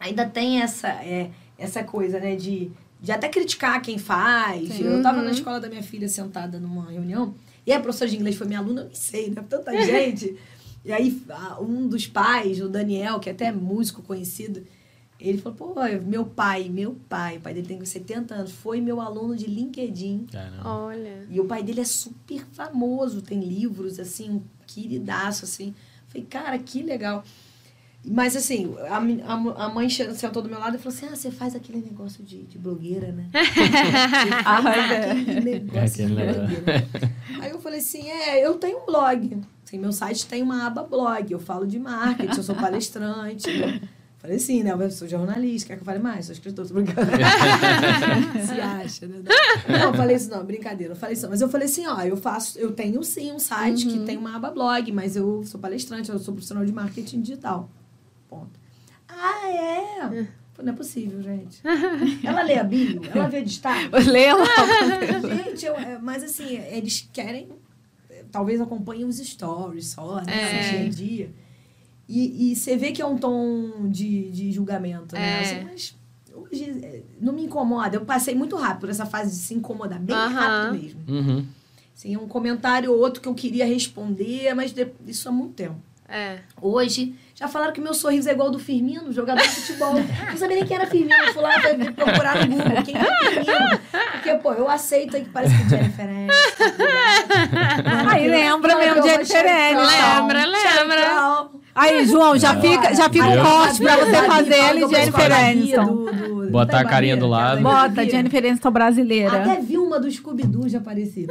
ainda tem essa, é, essa coisa, né, de, de até criticar quem faz. Sim. Eu tava Uhum. na escola da minha filha sentada numa reunião, e a professora de inglês foi minha aluna, eu nem sei, né? Tanta gente. E aí, um dos pais, o Daniel, que até é músico conhecido, ele falou, pô, meu pai, meu pai, o pai dele tem 70 anos, foi meu aluno de LinkedIn. Caramba. Olha. E o pai dele é super famoso, tem livros, assim, um queridaço, assim. Falei, cara, que legal. Mas, assim, a, a, a mãe sentou do meu lado e falou assim, ah, você faz aquele negócio de, de blogueira, né? Você faz aquele negócio É aquele de negócio. blogueira. Aí eu falei assim, é, eu tenho um blog. Assim, meu site tem uma aba blog, eu falo de marketing, eu sou palestrante. né? Falei assim, né? Eu sou jornalista, quer que eu fale mais? Sou escritor, tô brincando. Se acha, né? Não, eu falei isso, não, brincadeira. Eu falei isso, mas eu falei assim, ó, eu faço, eu tenho sim um site que tem uma aba blog, mas eu sou palestrante, eu sou profissional de marketing digital. Ponto. Ah, é? Falei, Não é possível, gente. Ela lê a bio, ela vê destaque. Lê lá. Gente, eu- é, mas assim, eles querem. é, Talvez acompanhem os stories só, né? É. Dia a dia. E, e você vê que é um tom de, de julgamento, né? É. Assim, mas hoje é, não me incomoda. Eu passei muito rápido por essa fase de se incomodar, bem rápido mesmo. Uhum. Assim, um comentário ou outro que eu queria responder, mas de- isso há muito tempo. É. Hoje, já falaram que meu sorriso é igual ao do Firmino, jogador de futebol. Não sabia nem quem era Firmino. Eu fui lá procurar no Google. Quem é Firmino? Porque, pô, eu aceito aí que parece que Jennifer Aniston. Aí lembra mesmo Jennifer Aniston. Lembra, lembra. Aí, João, já fica, já fica um corte pra você fazer ele Jennifer Aniston. Botar a carinha do lado. Bota Jennifer Aniston brasileira. Até vi uma do Scooby-Doo já aparecia.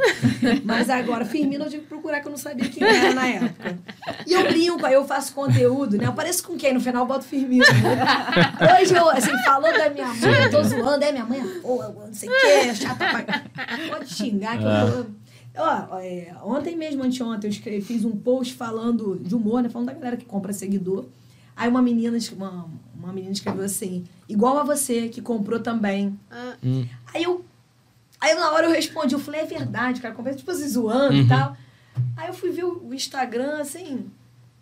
Mas agora, Firmino eu tive que procurar que eu não sabia quem era na época. E eu brinco, aí eu faço conteúdo, né? Eu pareço com quem? No final eu boto Firmino. Hoje eu, assim, falou da minha mãe, eu tô zoando, é minha mãe, pô, não sei o quê, é chata pra... Pode xingar que eu tô... Ó, é, ontem mesmo, anteontem, eu escrevi, fiz um post falando de humor, né? Falando da galera que compra seguidor. Aí uma menina, uma, uma menina escreveu assim, igual a você, que comprou também. Ah. Hum. Aí eu. Aí na hora eu respondi, eu falei, é verdade, cara, comprei, tipo assim, zoando Uhum. e tal. Aí eu fui ver o Instagram, assim,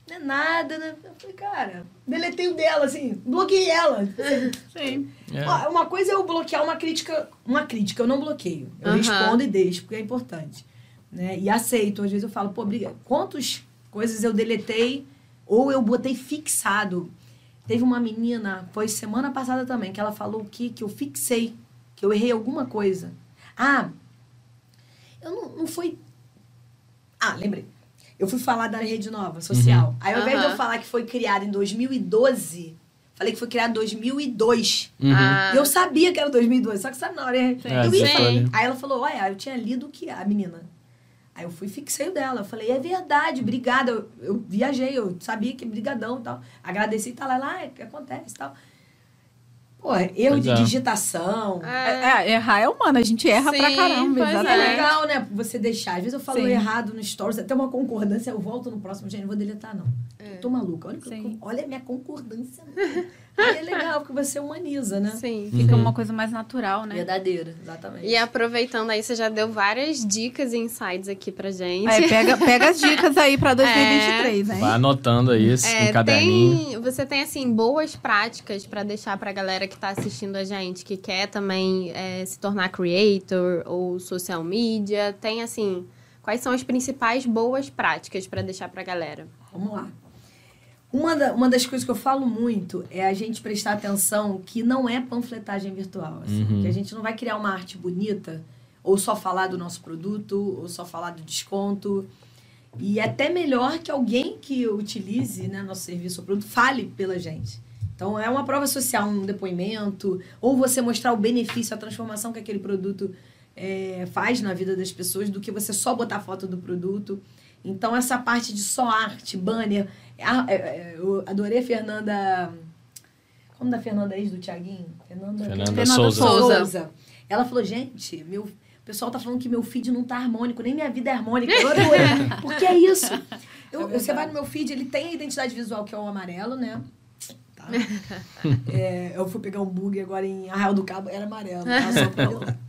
não é nada, né? Eu falei, cara, deletei o dela, assim, bloqueei ela. Sim. É. Uma coisa é eu bloquear uma crítica, uma crítica, eu não bloqueio. Eu Aham. respondo e deixo, porque é importante. Né? E aceito. Às vezes eu falo, pô, briga, quantas coisas eu deletei ou eu botei fixado? Teve uma menina, foi semana passada também, que ela falou que, que eu fixei, que eu errei alguma coisa. Ah, eu não, não foi. Ah, lembrei. Eu fui falar da rede nova, social. Aí ao invés de eu falar que foi criada em 2012, falei que foi criada em 2002. Uhum. Ah. E eu sabia que era 2002, só que sabe na hora. Eu É, ia Sim. falou ali. Aí ela falou, olha, eu tinha lido que a menina. Aí eu fui e fixei o dela. Eu falei, é verdade, obrigada. Eu, eu viajei, eu sabia que brigadão e tal. Agradeci e tal. Ela, ah, é que acontece e tal. Pô, erro Pois de é. digitação. É. É, errar é humano, a gente erra pra Sim, caramba, pois É exatamente. legal, né? Você deixar. Às vezes eu falo Sim. errado no stories, até uma concordância, eu volto no próximo, gente, não vou deletar, não. Eu tô maluca. Olha, eu- olha a minha concordância. Aí é legal, porque você humaniza, né? Sim. Fica Uhum. uma coisa mais natural, né? Verdadeira, exatamente. E aproveitando aí, você já deu várias dicas e insights aqui pra gente. É, pega, pega as dicas aí pra 2023, hein? Vai anotando aí esse É, um caderninho. tem, você tem assim boas práticas pra deixar pra galera que tá assistindo a gente, que quer também é, se tornar creator ou social media. Tem assim, quais são as principais boas práticas pra deixar pra galera? Vamos lá. Uma, da- uma das coisas que eu falo muito é a gente prestar atenção que não é panfletagem virtual. Assim, Uhum. Que a gente não vai criar uma arte bonita ou só falar do nosso produto ou só falar do desconto. E é até melhor que alguém que utilize né, nosso serviço ou produto fale pela gente. Então, é uma prova social, um depoimento, ou você mostrar o benefício, a transformação que aquele produto é, faz na vida das pessoas, do que você só botar foto do produto. Então, essa parte de só arte, banner. A- é, é, eu adorei a Fernanda. Como da Fernanda ex do Tiaguinho? Fernanda, Fernanda Fernanda Souza. Souza. Ela falou, gente, meu, o pessoal tá falando que meu feed não tá harmônico, nem minha vida é harmônica. Eu adorei. Por que é isso? Eu- você vai no meu feed, ele tem a identidade visual, que é o amarelo, né? Tá. É, eu fui pegar um bug agora em Arraial do Cabo, era amarelo, tá? Só pra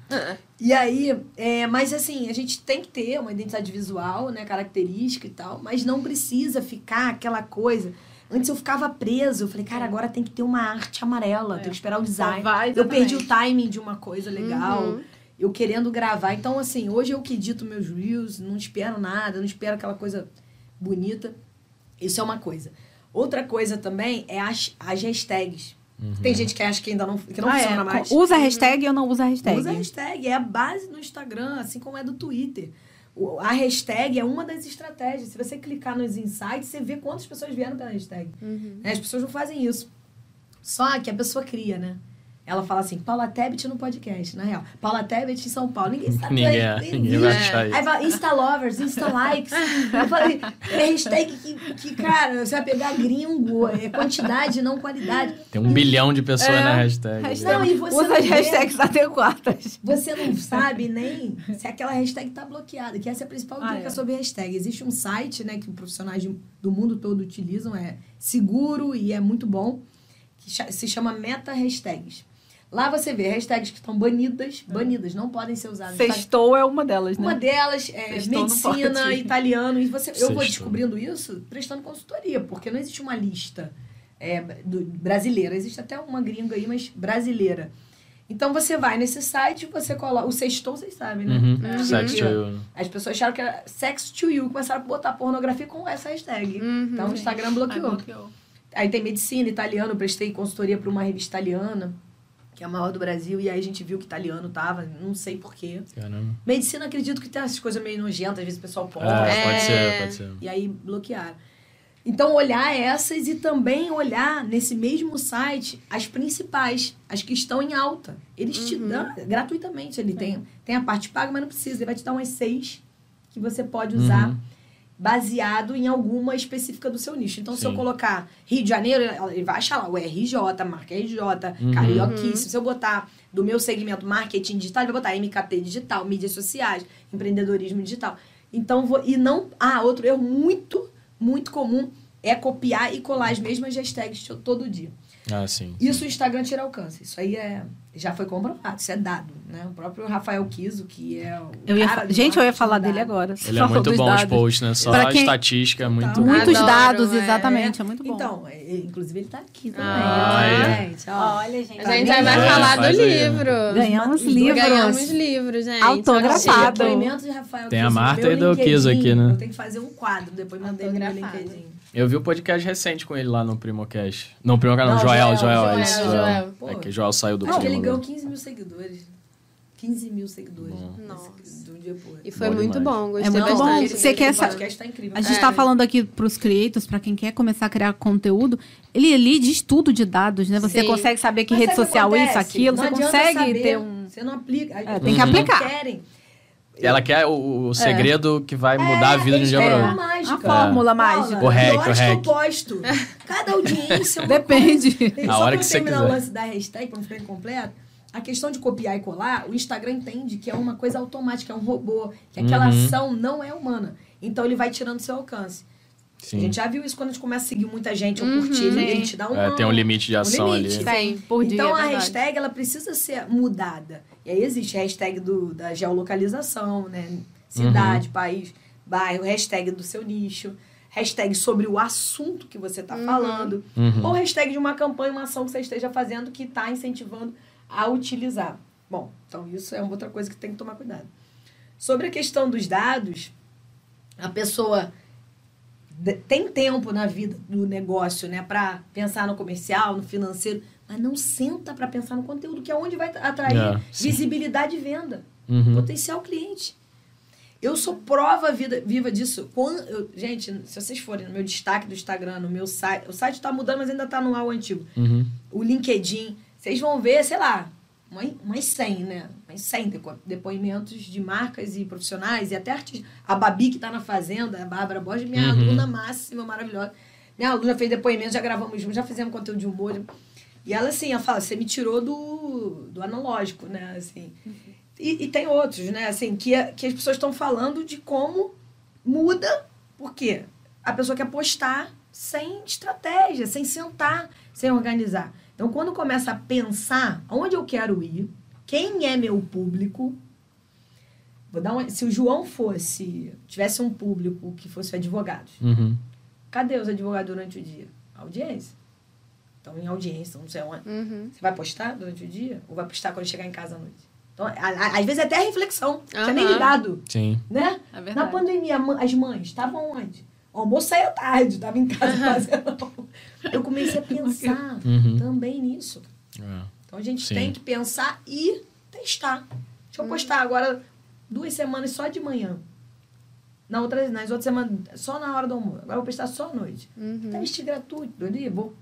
E aí, é, mas assim, a gente tem que ter uma identidade visual, né, característica e tal, mas não precisa ficar aquela coisa. Antes eu ficava preso, eu falei, cara, agora tem que ter uma arte amarela, tem que esperar o design. vai, eu perdi o timing de uma coisa legal, Uhum. eu querendo gravar. Então, assim, hoje eu que edito meus reels, não espero nada, não espero aquela coisa bonita. Isso é uma coisa. Outra coisa também é as, as hashtags. Tem gente que acha que ainda não, que não Ah, é. funciona mais. Usa a hashtag ou não usa a hashtag? Usa a hashtag, é a base no Instagram, assim como é do Twitter. O- A hashtag é uma das estratégias. Se você clicar nos insights, você vê quantas pessoas vieram pela hashtag. Uhum. Né? As pessoas não fazem isso. Só que a pessoa cria, né? Ela fala assim, Paula Tebet no podcast, na real. Paula Tebet em São Paulo. Ninguém sabe. Ninguém, nem- nem ninguém vai achar isso. Aí fala, Insta Lovers, Insta Likes. Eu falei, é hashtag que, que, cara, você vai pegar gringo, é quantidade, não qualidade. Tem um bilhão de pessoas É. na hashtag. Hashtag- Não, e você Usa não as vê- hashtags adequadas. Você não sabe nem se aquela hashtag tá bloqueada, que essa é a principal Ah, dica é. sobre hashtag. Existe um site, né, que profissionais do mundo todo utilizam, é seguro e é muito bom, que se chama Meta Hashtags. Lá você vê hashtags que estão banidas, banidas, não podem ser usadas. Sextou é uma delas, Uma né? delas é Sextou medicina, italiano. E você, eu vou descobrindo isso prestando consultoria, porque não existe uma lista é, do- brasileira. Existe até uma gringa aí, mas brasileira. Então você vai nesse site, você coloca. O sextou, vocês sabem, né? Uhum. É, Sex aqui, to ó. you. As pessoas acharam que era sex to you, começaram a botar pornografia com essa hashtag. Uhum. Então o Instagram bloqueou. Aí tem medicina, italiano, eu prestei consultoria para uma revista italiana, que é a maior do Brasil, e aí a gente viu que italiano tava, não sei porquê. Caramba. Medicina, acredito que tem essas coisas meio nojentas, às vezes o pessoal pode. É, pode É. ser, pode ser. E aí bloquearam. Então, olhar essas e também olhar nesse mesmo site as principais, as que estão em alta. Eles te dão gratuitamente. Ele tem, tem a parte paga, mas não precisa. Ele vai te dar umas seis que você pode usar Uhum. Baseado em alguma específica do seu nicho. Então, se eu Sim. colocar Rio de Janeiro, ele vai achar lá o RJ, marca RJ, Uhum. Carioquice. Se eu botar do meu segmento marketing digital, ele vai botar MKT digital, mídias sociais, empreendedorismo digital. Então, vou, e não. Ah, outro erro muito, muito comum é copiar e colar as mesmas hashtags to- todo dia. Ah, sim. Isso o Instagram tira alcance. Isso aí é, já foi comprovado, isso é dado. Né? O próprio Rafael Kiso, que é o. Eu ia Gente, eu ia falar de dele agora. Ele é muito bom os posts, né? Só Pra a quem- estatística é muito. Total. Muitos Adoro, dados, é. exatamente. É muito bom. Então, é, inclusive ele tá aqui também. Ah, é. gente. Ó. Olha, gente. A gente já vai É, falar do livro. Ganhamos Os livros. Ganhamos livros, gente. Autografado. Depoimento de Rafael Tem a Marta e do. Kiso aqui, né? Eu tenho que fazer um quadro, depois mandei no meu. LinkedIn. Eu vi o podcast recente com ele lá no Primocast. Não, Primocast não, Não, Joel, Joel, Joel, Joel, isso, Joel. Joel. É que Joel saiu do que Primo. ele ganhou agora. 15 mil seguidores. 15 mil seguidores. Nossa. De um dia pro outro. E foi Bom muito demais. bom, gostei É muito bom. Você esse quer sa- podcast tá incrível. A gente É. tá falando aqui pros creators, pra quem quer começar a criar conteúdo, ele ali diz tudo de dados, né? Você Sim. consegue saber que Mas rede social é isso, acontece? aquilo, Não você consegue saber, ter um. Você não aplica. É, tem que não aplicar. querem. Ela quer o, o segredo que vai mudar a vida de um dia uma outro. mágica. A fórmula mágica. O hack, eu o acho hack. que eu posto. Cada audiência é Depende. coisa. A Só hora que você terminar quiser. o lance da hashtag, pra não ficar incompleto, a questão de copiar e colar, o Instagram entende que é uma coisa automática, é um robô, que aquela Uhum. ação não é humana. Então ele vai tirando seu alcance. A Sim. gente já viu isso quando a gente começa a seguir muita gente ou Uhum. curtir, ele, ele te dá um. É, tem um limite de ação limite. ali. Sim, por dia. então a é hashtag ela precisa ser mudada. E aí existe a hashtag do, da geolocalização, né? Cidade, Uhum. país, bairro, hashtag do seu nicho, hashtag sobre o assunto que você está falando, Uhum. ou hashtag de uma campanha, uma ação que você esteja fazendo que está incentivando a utilizar. Bom, então isso é uma outra coisa que tem que tomar cuidado. Sobre a questão dos dados, a pessoa tem tempo na vida do negócio, né, para pensar no comercial, no financeiro, mas não senta para pensar no conteúdo, que é onde vai atrair É, visibilidade e venda, Uhum. potencial cliente. Eu sou prova vida, viva disso. Quando, eu- gente, se vocês forem no meu destaque do Instagram, no meu site, o site está mudando, mas ainda está no ar o antigo. Uhum. O LinkedIn, vocês vão ver, sei lá, umas, umas 100, né? Umas 100 depo- depoimentos de marcas e profissionais e até artistas. A Babi, que está na Fazenda, a Bárbara Borges, minha Uhum. aluna máxima, maravilhosa. Minha aluna fez depoimento, já gravamos juntos, já fizemos conteúdo de humor. E ela, assim, ela fala, você me tirou do, do analógico, né? Assim. E, e tem outros, né? Assim, que, a- que as pessoas estão falando de como muda, por quê? A pessoa quer postar sem estratégia, sem sentar, sem organizar. Então, quando começa a pensar onde eu quero ir, quem é meu público, vou dar um, se o João fosse, tivesse um público que fosse advogados, Uhum. cadê os advogados durante o dia? Audiência. Então, em audiência, não sei onde. Uhum. Você vai postar durante o dia? Ou vai postar quando chegar em casa à noite? Então, a- a- às vezes é até reflexão. Tinha nem ligado, Sim. né? É Na pandemia, as mães estavam onde? O almoço saía tarde, estava em casa fazendo. Eu comecei a pensar Uhum. também nisso. É. Então a gente Sim. tem que pensar e testar. Deixa eu postar agora duas semanas só de manhã. Na outra, nas outras semanas, só na hora do almoço. Agora eu vou postar só à noite. Uhum. Teste gratuito ali, vou.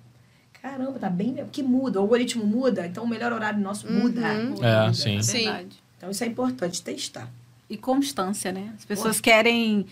Caramba, tá bem. Porque muda, o algoritmo muda, então o melhor horário nosso muda. Uhum. muda, É, muda. sim. É Sim. verdade. Então isso é importante, testar. E constância, né? As pessoas querem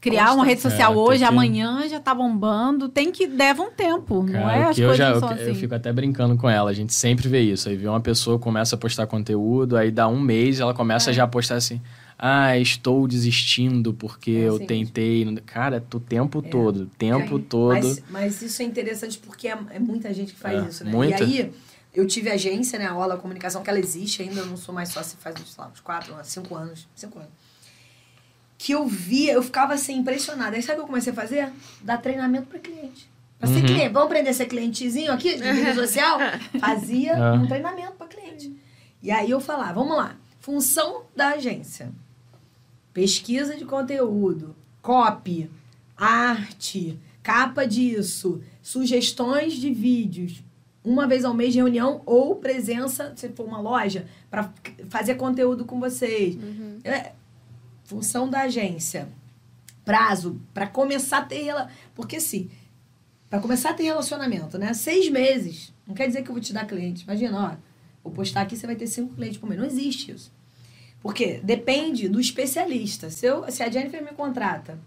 criar Constância. uma rede social É, hoje, que- amanhã já tá bombando. Tem que leva um tempo, não Cara, é? o As que eu coisas já não eu, são eu assim. fico até brincando com ela. A gente sempre vê isso. Aí vê uma pessoa começa a postar conteúdo, aí dá um mês ela começa já a postar assim: "Ah, estou desistindo porque É eu assim tentei". Cara, é o tempo todo, o tempo É, todo. Mas, mas isso é interessante porque é, é muita gente que faz É, isso, né? muita. E aí, eu tive agência, né? A Ola Comunicação, que ela existe ainda, eu não sou mais sócia faz, sei lá, uns quatro, cinco anos. Cinco anos. Que eu via, eu ficava assim, impressionada. Aí sabe o que eu comecei a fazer? Dar treinamento para cliente. Pra ser Uhum. cliente. Vamos aprender a ser clientezinho aqui de mídia social? Fazia É. um treinamento para cliente. E aí eu falava, vamos lá. Função da agência. Pesquisa de conteúdo, copy, arte, capa disso, sugestões de vídeos. uma vez ao mês de reunião ou presença, se for uma loja, para fazer conteúdo com vocês. É, função da agência. Prazo para começar a ter rela- porque se para começar a ter relacionamento, né? Seis meses. Não quer dizer que eu vou te dar cliente. Imagina, ó, vou postar aqui, você vai ter cinco clientes por mês. Não existe isso. Porque depende do especialista. Se, eu, se a Jennifer me contrata,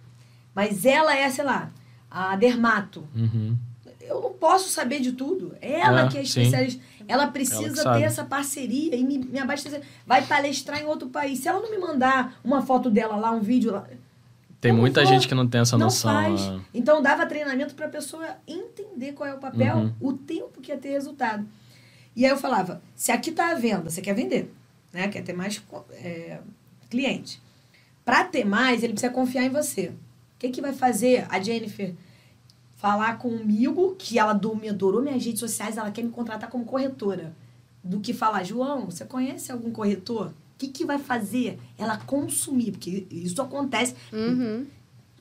mas ela é, sei lá, a dermato, Uhum. eu não posso saber de tudo. Ela É, que é sim. especialista. Ela Ela precisa sabe. ter essa parceria e me, me abastecer. Vai palestrar em outro país. Se ela não me mandar uma foto dela lá, um vídeo lá. Tem muita vou. gente que não tem essa não noção. faz. né? Então dava treinamento para a pessoa entender qual é o papel, Uhum. o tempo que ia ter resultado. E aí eu falava: se aqui está a venda, você quer vender, né? Quer ter mais co- é, cliente. Para ter mais, ele precisa confiar em você. O que, que vai fazer a Jennifer falar comigo que ela me adorou minhas redes sociais, ela quer me contratar como corretora? Do que falar, João, você conhece algum corretor? O que, que vai fazer ela consumir? Porque isso acontece. Uhum.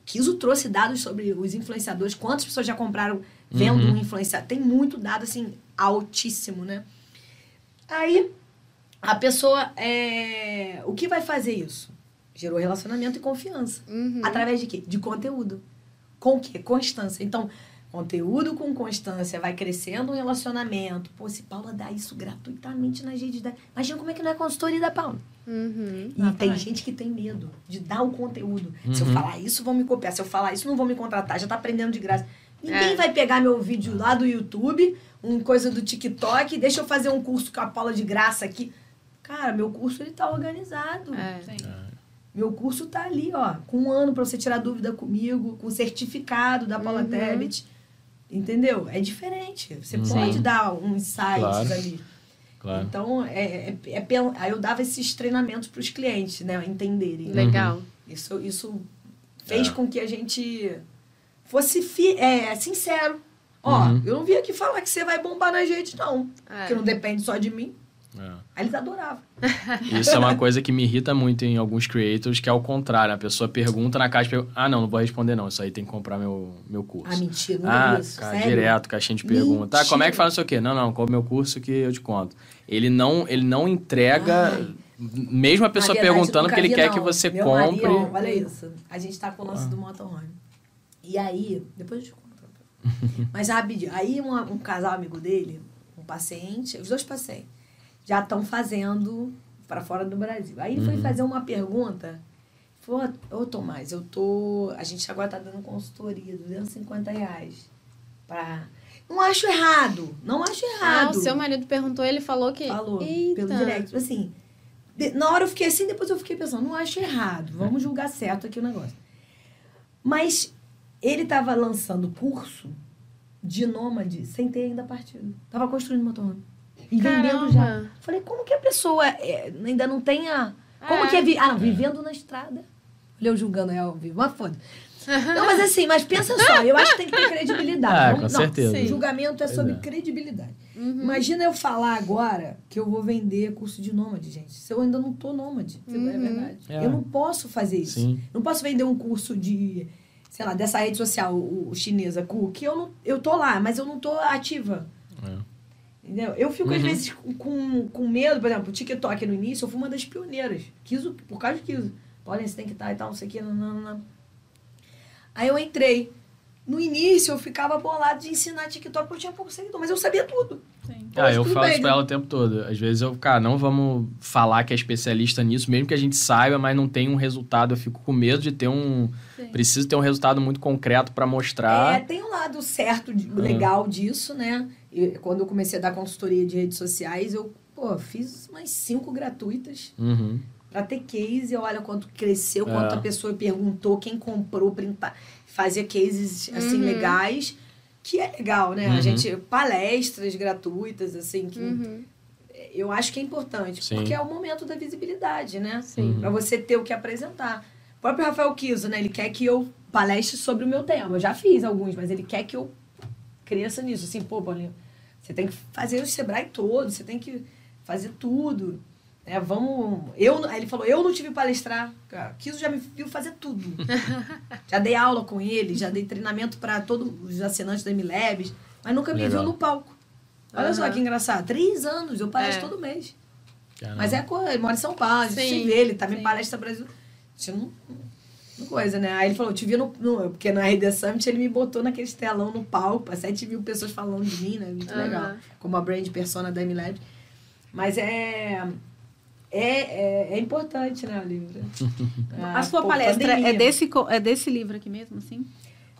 Kiso trouxe dados sobre os influenciadores, quantas pessoas já compraram vendo Uhum. um influenciador. Tem muito dado, assim, altíssimo, né? Aí, a pessoa, é... o que vai fazer isso? Gerou relacionamento e confiança. Uhum. Através de quê? De conteúdo. Com o quê? Constância. Então, conteúdo com constância vai crescendo um relacionamento. Pô, se Paula dá isso gratuitamente nas redes da... Imagina como é que não é consultoria da Paula. Uhum. E tem gente que tem medo de dar o conteúdo. Se eu Uhum. falar isso, vão me copiar. Se eu falar isso, não vão me contratar. Já tá aprendendo de graça. Ninguém É. vai pegar meu vídeo lá do YouTube, um coisa do TikTok, deixa eu fazer um curso com a Paula de graça aqui. Cara, meu curso ele tá organizado. É. Meu curso tá ali, ó, com um ano para você tirar dúvida comigo, com certificado da Paula Uhum. Tebet. Entendeu? É diferente. Você Uhum. pode dar uns insights Claro. ali. Claro. Então, é, é, é aí eu dava esses treinamentos para os clientes, né? Entenderem. Legal. Isso, isso fez É. com que a gente fosse fi, é, sincero. Ó, Uhum. eu não vim aqui falar que você vai bombar nas redes, não. É. Porque não depende só de mim. É. Aí eles adoravam. Isso é uma coisa que me irrita muito em alguns creators, que é o contrário. A pessoa pergunta na caixa, pergunta, ah, não, não vou responder não, isso aí tem que comprar meu, meu curso. Ah, mentira, não Ah, é isso. cara, Sério? direto, caixinha de pergunta. Tá, como é que fala isso aqui? Não, não, compra meu curso que eu te conto. Ele não, ele não entrega, Ai. mesmo a pessoa verdade, perguntando, porque ele quer que você Meu compre. marido, olha isso. A gente tá com o Ah. lance do motorhome. E aí, depois eu te conto. Mas rapidinho. Aí um, um casal amigo dele, um paciente, os dois pacientes, já estão fazendo para fora do Brasil. Aí ele foi Uhum. fazer uma pergunta. Falou, ô Tomás, eu tô. A gente agora tá dando consultoria, 250 reais. Pra... Não acho errado. Não acho Ah, errado. o seu marido perguntou, ele falou que. Falou Eita. pelo direct. Assim, de- na hora eu fiquei assim, depois eu fiquei pensando, não acho errado, vamos julgar certo aqui o negócio. Mas ele estava lançando curso de nômade sem ter ainda partido. Tava construindo motorhome. E vendendo já. Falei, como que a pessoa é, ainda não tem a. Como É. que é. Vi... Ah, não, vivendo na estrada. Olha eu julgando é ao vivo, mas foda. Não, mas assim, mas pensa só, eu acho que tem que ter credibilidade. Ah, Vamos- com não, certeza. O julgamento é Pois sobre é. credibilidade. Uhum. Imagina eu falar agora que eu vou vender curso de nômade, gente. Se eu ainda não tô nômade, é Uhum. verdade. É. Eu não posso fazer isso. Sim. Não posso vender um curso de, sei lá, dessa rede social o, o chinesa, Ku, que eu não, eu tô lá, mas eu não tô ativa. É. Entendeu? Eu fico, às Uhum. vezes, com, com medo, por exemplo, o TikTok no início, eu fui uma das pioneiras. Quis, o- por causa de Kiso. Podem, você tem que estar e tal, não sei o que, não, não, não. Aí eu entrei. No início, eu ficava bolado de ensinar TikTok, porque eu tinha pouco seguidor, mas eu sabia tudo. Sim. Ah, Hoje eu tudo falo bem, isso pra né? ela o tempo todo. Às vezes eu, cara, não vamos falar que é especialista nisso, mesmo que a gente saiba, mas não tem um resultado. Eu fico com medo de ter um. Sim. Preciso ter um resultado muito concreto pra É, mostrar. tem um lado certo, de- Ah. legal disso, né? E quando eu comecei a dar consultoria de redes sociais, eu, pô, fiz umas cinco gratuitas Uhum. pra ter case. Olha quanto cresceu, quanto É. a pessoa perguntou, quem comprou, printar, fazia cases, assim, Uhum. legais. Que é legal, né? A Uhum. gente, palestras gratuitas, assim, que Uhum. eu acho que é importante. Sim. Porque é o momento da visibilidade, né? Sim. Uhum. Pra você ter o que apresentar. O próprio Rafael Kiso, né? Ele quer que eu palestre sobre o meu tema. Eu já fiz alguns, mas ele quer que eu cresça nisso. Assim, pô, Paulinho, você tem que fazer o Sebrae todo, você tem que fazer tudo. Né? Vamos. Eu, aí ele falou, eu não tive palestrar. Cara, Kiso já me viu fazer tudo. já dei aula com ele, já dei treinamento para todos os assinantes da MLabs, mas nunca me Legal. viu no palco. Olha só Aham. que engraçado. Três anos, eu palestro É. todo mês. Caramba. Mas é coisa, ele mora em São Paulo, a gente vê, ele também sim. palestra Brasil. A gente não coisa, né? Aí ele falou, te vi no, no- Porque na RD Summit ele me botou naquele telão no palco, pra 7 mil pessoas falando de mim, né? Muito Aham. legal. Como a brand persona da MLab. Mas é. É, é, é importante, né, o livro? A sua pô, palestra pandemia. é desse, é desse livro aqui mesmo, assim?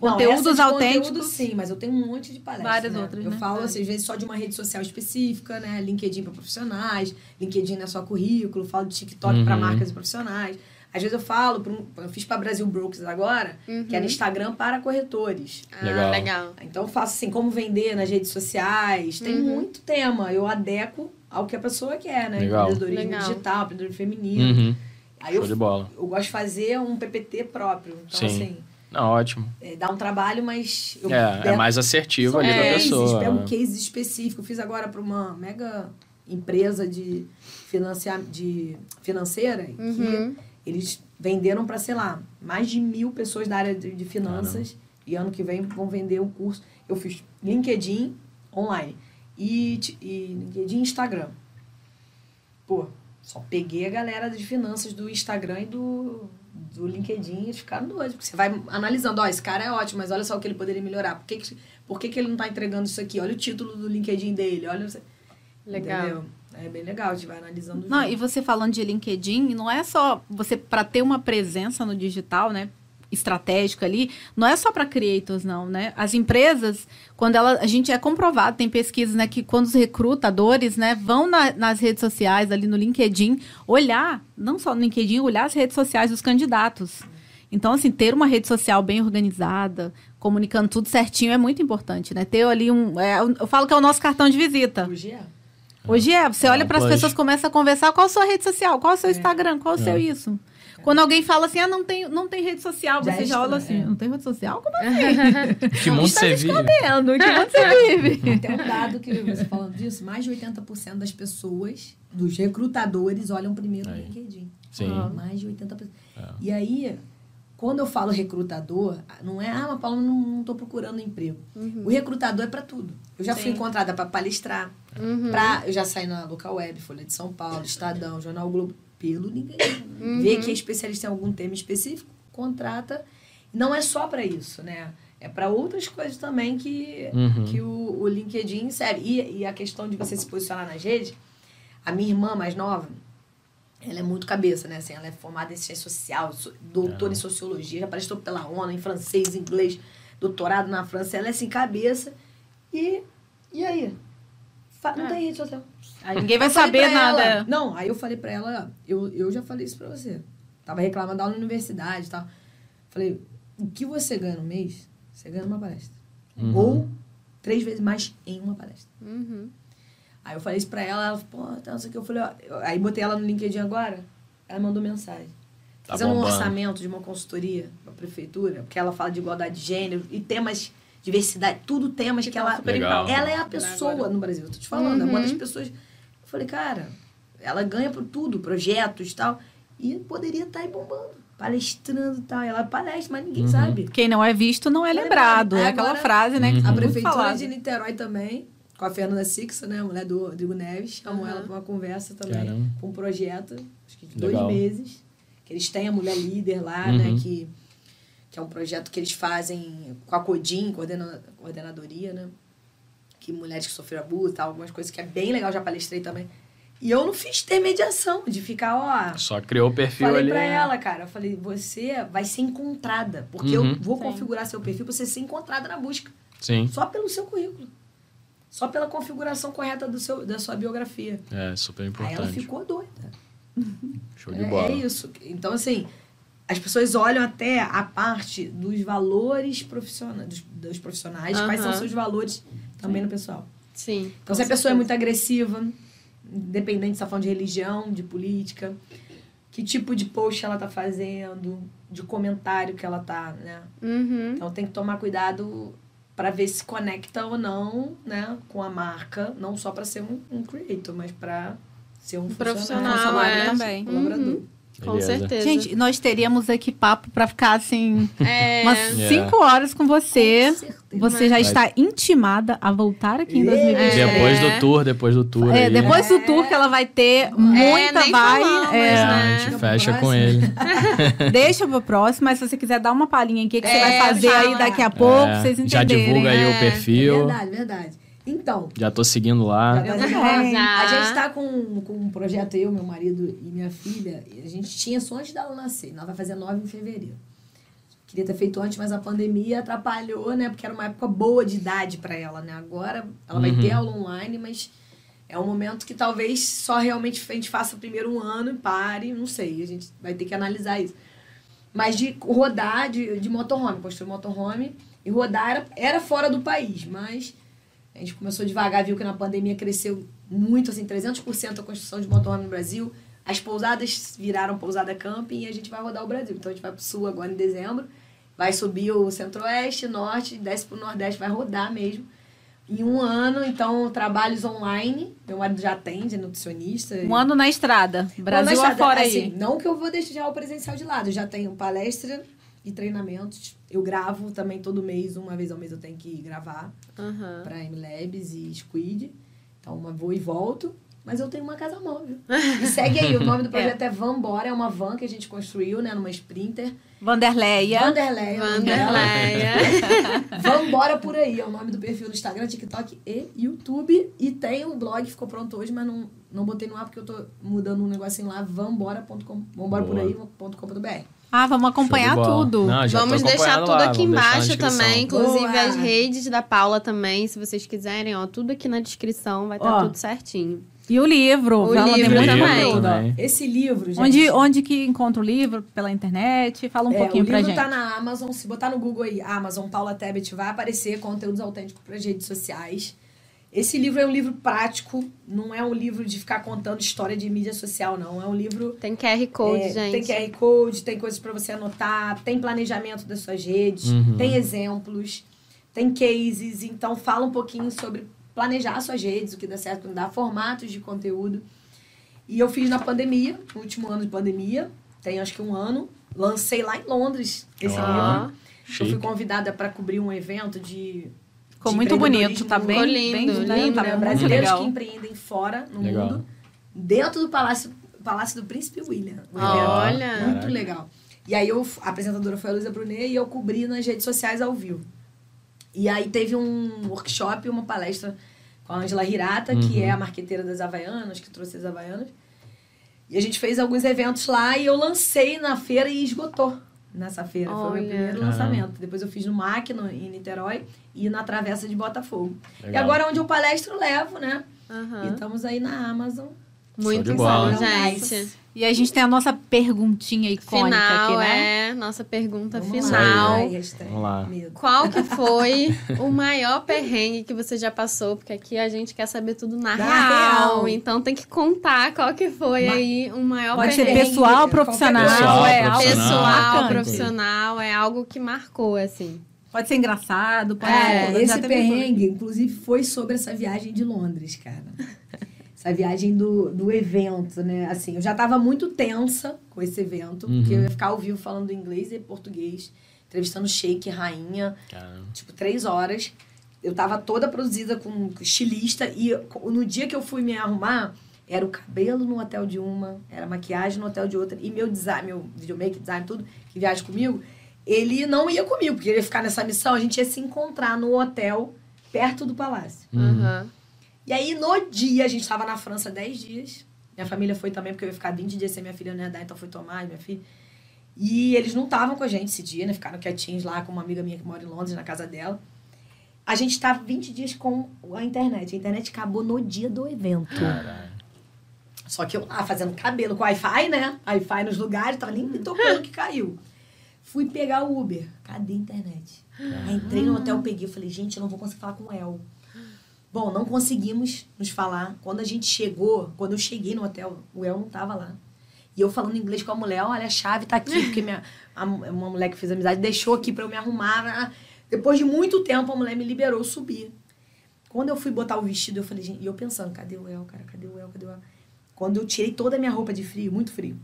Não, Conteúdos de autênticos. Conteúdo, sim, mas eu tenho um monte de palestras. Várias né? outras, Eu né? falo, É. assim, às vezes, só de uma rede social específica, né? LinkedIn para profissionais, LinkedIn não é só currículo, falo de TikTok para Uhum. marcas e profissionais. Às vezes eu falo, pra um- eu fiz para Brasil Brokers agora, que era Instagram para corretores. Ah, Legal. legal. Então eu faço assim, como vender nas redes sociais. Tem Uhum. muito tema. Eu adequo ao que a pessoa quer, né? Legal. Empreendedorismo Legal. digital, empreendedorismo feminino. Uhum. Aí Show eu, de bola. eu gosto de fazer um PPT próprio. Então, Sim. assim, Não, ótimo. é, dá um trabalho, mas eu É, é mais assertivo ali pra cases, pessoa. pego né? cases específicos. Eu fiz agora para uma mega empresa de, financia, de financeira Uhum. que eles venderam para, sei lá, mais de mil pessoas da área de, de finanças. E ano que vem vão vender o curso. Eu fiz LinkedIn online e, e LinkedIn e Instagram. Pô, só peguei a galera de finanças do Instagram e do, do LinkedIn e ficaram doidos. Porque você vai analisando, ó, esse cara é ótimo, mas olha só o que ele poderia melhorar. Por que, que, por que, que ele não tá entregando isso aqui? Olha o título do LinkedIn dele, olha... Legal. Entendeu? É bem legal, a gente vai analisando Não, junto. e você falando de LinkedIn, não é só você para ter uma presença no digital, né? Estratégica ali, não é só para creators, não, né? As empresas, quando ela, a gente é comprovado, tem pesquisas, né, que quando os recrutadores, né, vão na- nas redes sociais, ali no LinkedIn, olhar, não só no LinkedIn, olhar as redes sociais dos candidatos. Então, assim, ter uma rede social bem organizada, comunicando tudo certinho é muito importante, né? Ter ali um. é, eu falo que é o nosso cartão de visita. É. Hoje é, você É olha um para as pessoas, começa a conversar, qual a sua rede social, qual é o seu É. Instagram, qual é o É. seu isso. Quando alguém fala assim, ah, não tem, não tem rede social, Já você é já olha assim, é. não tem rede social? Como assim? Que mundo você vive? Vendo? Que mundo você vive? Tem um dado que você falando disso, mais de 80% das pessoas, dos recrutadores, olham primeiro no Aí. LinkedIn. Sim. Mais de 80%. É. E aí, quando eu falo recrutador, não é, ah, mas Paula, não, não tô procurando emprego. O recrutador é para tudo. Eu já fui Sim. encontrada para palestrar, Uhum. pra, eu já saí na Local Web, Folha de São Paulo, Estadão, Jornal Globo, pelo ninguém. Uhum. Vê que é especialista em algum tema específico, contrata. Não é só para isso, né? É para outras coisas também que, Uhum. que o, o LinkedIn serve. E, e a questão de você se posicionar nas redes, a minha irmã mais nova, ela é muito cabeça, né? Assim, ela é formada em ciência social, so- doutora em sociologia, já palestrou pela ONU, em francês, inglês, doutorado na França. Ela é assim, cabeça. E, e aí? Não É. tem rede social. Aí ninguém vai saber nada. ela- não, aí eu falei pra ela, eu, eu já falei isso pra você. Tava reclamando da universidade e tal. Falei, o que você ganha no mês, você ganha numa palestra. Uhum. Ou três vezes mais em uma palestra. Uhum. Aí eu falei isso pra ela, ela falou, pô, tá, não sei o que. Eu falei, ó, eu- aí botei ela no LinkedIn agora, ela mandou mensagem. Tá Fazendo um bombando. orçamento de uma consultoria pra prefeitura, porque ela fala de igualdade de gênero e temas, diversidade, tudo temas que, ela. super em Legal. Ela é a pessoa no Brasil, eu tô te falando, é uma das pessoas. Eu falei, cara, ela ganha por tudo, projetos e tal, e poderia estar aí bombando, palestrando e tal. Ela palestra, mas ninguém Uhum. sabe. Quem não é visto não é é lembrado. É aquela Agora, frase, né? Que Uhum. tá A prefeitura de Niterói também, com a Fernanda Sixa, né? A mulher do Rodrigo Neves. Chamou Aham. ela para uma conversa também. Caramba. Pra um projeto, acho que de Legal. dois meses. Que eles têm a Mulher Líder lá, Uhum. né? Que, que é um projeto que eles fazem com a CODIM, coordena, coordenadoria, né? Que mulheres que sofreram abuso e tal, algumas coisas que é bem legal, já palestrei também. E eu não fiz ter mediação, de ficar, ó, Só criou o perfil Falei ali. pra né? ela, cara, eu falei, você vai ser encontrada. Porque Uhum. eu vou Sim. configurar seu perfil pra você ser encontrada na busca. Sim. Só pelo seu currículo. Só pela configuração correta do seu, da sua biografia. É, super Aí importante. ela ficou doida. Show de É, bola. é isso. Então, assim, as pessoas olham até a parte dos valores profissionais, dos, dos profissionais, quais são os seus valores também no pessoal. Sim. Então, se a pessoa é muito agressiva, independente se está falando de religião, de política, que tipo de post ela tá fazendo, de comentário que ela tá, né? Uhum. Então tem que tomar cuidado para ver se conecta ou não, né, com a marca, não só para ser um, um creator, mas para ser um Profissional, funcionário, é. também. colaborador. Com Beleza. certeza. Gente, nós teríamos aqui papo pra ficar assim é... umas Yeah. cinco horas com você. Com certeza. Você já está intimada a voltar aqui em 2023. É. Depois do tour, depois do tour. É, aí, depois do tour que ela vai ter muita nem vai. é, a né? gente Fica fecha com ele. Deixa pro próximo, mas se você quiser dar uma palhinha em que, que você É, vai fazer aí daqui a pouco, É, vocês já entenderem. divulga aí É, o perfil. Verdade, verdade. Então, Já tô seguindo lá. Já tá. A gente tá com, com um projeto, eu, meu marido e minha filha. e A gente tinha só antes dela nascer. Nós vai fazer nove em fevereiro. Queria ter feito antes, mas a pandemia atrapalhou, né? Porque era uma época boa de idade para ela, né? Agora ela vai Uhum. ter aula online, mas é um momento que talvez só realmente a gente faça primeiro um ano e pare. Não sei, a gente vai ter que analisar isso. Mas de rodar de, de motorhome, construir motorhome e rodar era, era fora do país, mas a gente começou devagar, viu que na pandemia cresceu muito, assim, 300% a construção de motorhome no Brasil. As pousadas viraram pousada camping e a gente vai rodar o Brasil. Então a gente vai pro sul agora em dezembro, vai subir o centro-oeste, norte, desce pro nordeste, vai rodar mesmo. Em um ano, então, trabalhos online. Meu marido já atende, é nutricionista. Um ano na estrada. Brasil Mas, afora aí. assim, Não que eu vou deixar o presencial de lado. Eu já tenho palestra e treinamentos. Eu gravo também todo mês, uma vez ao mês eu tenho que gravar Aham. para MLabs e Squid. Então, uma vou e volto. Mas eu tenho uma casa móvel. E segue aí, o nome do projeto é, Vambora, é uma van que a gente construiu, né, numa Sprinter. Vanderleia. Vanderleia. Vanderleia. Vambora por aí, é o nome do perfil no Instagram, TikTok e YouTube. E tem um blog, ficou pronto hoje, mas não, não botei no ar porque eu tô mudando um negocinho lá, vambora.com, vambora por aí.com.br. Ah, vamos acompanhar tudo. Não, Vamos deixar tudo lá, aqui embaixo também, inclusive Boa. as redes da Paula também, se vocês quiserem, ó, tudo aqui na descrição vai estar Ó. tudo certinho. E o livro. O ela tem livro muita também. também. Esse livro, gente. Onde, onde que encontra o livro? Pela internet? Fala um é, pouquinho o pra livro gente. tá na Amazon. Se botar no Google aí, Amazon Paula Tebet, vai aparecer conteúdos autênticos para as redes sociais. Esse livro é um livro prático, não é um livro de ficar contando história de mídia social, não. É um livro Tem QR Code, É, gente. Tem QR Code, tem coisas para você anotar, tem planejamento das suas redes, Uhum. tem exemplos, tem cases. Então, fala um pouquinho sobre planejar suas redes, o que dá certo, o que não dá, formatos de conteúdo. E eu fiz na pandemia, no último ano de pandemia, tem acho que um ano. Lancei lá em Londres esse Ó. livro. Eu fui Chique. convidada para cobrir um evento de. Ficou de muito bonito, tá bem, bem lindo, bem- lindo, tá né? brasileiros legal. que empreendem fora no Legal. mundo, dentro do Palácio, Palácio do Príncipe William. evento. Olha. Muito Caraca. legal. E aí eu, a apresentadora foi a Luísa Brunet e eu cobri nas redes sociais ao vivo. E aí teve um workshop, uma palestra com a Angela Hirata, que Uhum. é a marqueteira das Havaianas, que trouxe as Havaianas. E a gente fez alguns eventos lá e eu lancei na feira e esgotou nessa feira. Foi o meu Olha. primeiro Caramba. lançamento. Depois eu fiz no MAC, no, em Niterói, e na Travessa de Botafogo. E Legal. agora onde eu palestro, levo, né? Aham. E estamos aí na Amazon. Muito bom, gente. E a gente tem a nossa perguntinha icônica Final, aqui, né? é. Nossa pergunta Vamos final. Lá. Ai, Vamos lá. Qual que foi o maior perrengue que você já passou? Porque aqui a gente quer saber tudo na, real. real. Então tem que contar qual que foi Ma- aí o maior Pode Ser ser perrengue. pessoal, qualquer profissional. Pessoal, é algo. Pessoal, profissional, é algo que marcou, assim. Pode ser engraçado, pode É, ser... esse perrengue, inclusive, foi sobre essa viagem de Londres, cara. essa viagem do, do evento, né? Assim, eu já tava muito tensa com esse evento, Uhum. porque eu ia ficar ao vivo falando inglês e português, entrevistando Sheik, rainha, Caramba. tipo, três horas. Eu tava toda produzida com estilista e no dia que eu fui me arrumar, era o cabelo no hotel de uma, era a maquiagem no hotel de outra, e meu design, meu videomaker, design, tudo, que viaja comigo, ele não ia comigo, porque ele ia ficar nessa missão, a gente ia se encontrar no hotel perto do palácio. Uhum. Aham. E aí, no dia, a gente tava na França 10 dias. Minha família foi também, porque eu ia ficar 20 dias sem minha filha não ia dar, então foi tomar, minha filha. E eles não estavam com a gente esse dia, né? Ficaram quietinhos lá com uma amiga minha que mora em Londres, na casa dela. A gente tava 20 dias com a internet. A internet acabou no dia do evento. Caralho. Só que eu lá fazendo cabelo com Wi-Fi, né? Wi-Fi nos lugares, tava nem me tocando que caiu. Fui pegar o Uber. Cadê a internet? Aí entrei no hotel, peguei. Falei, gente, eu não vou conseguir falar com o El. Bom, não conseguimos nos falar. Quando a gente chegou, quando eu cheguei no hotel, o El não tava lá. E eu falando inglês com a mulher, olha, a chave tá aqui, porque minha, a- uma mulher que fez amizade deixou aqui pra eu me arrumar. Depois de muito tempo, a mulher me liberou subir. Quando eu fui botar o vestido, eu falei, gente, e eu pensando, cadê o El, cara? Cadê o El? Cadê o El? Quando eu tirei toda a minha roupa de frio, muito frio,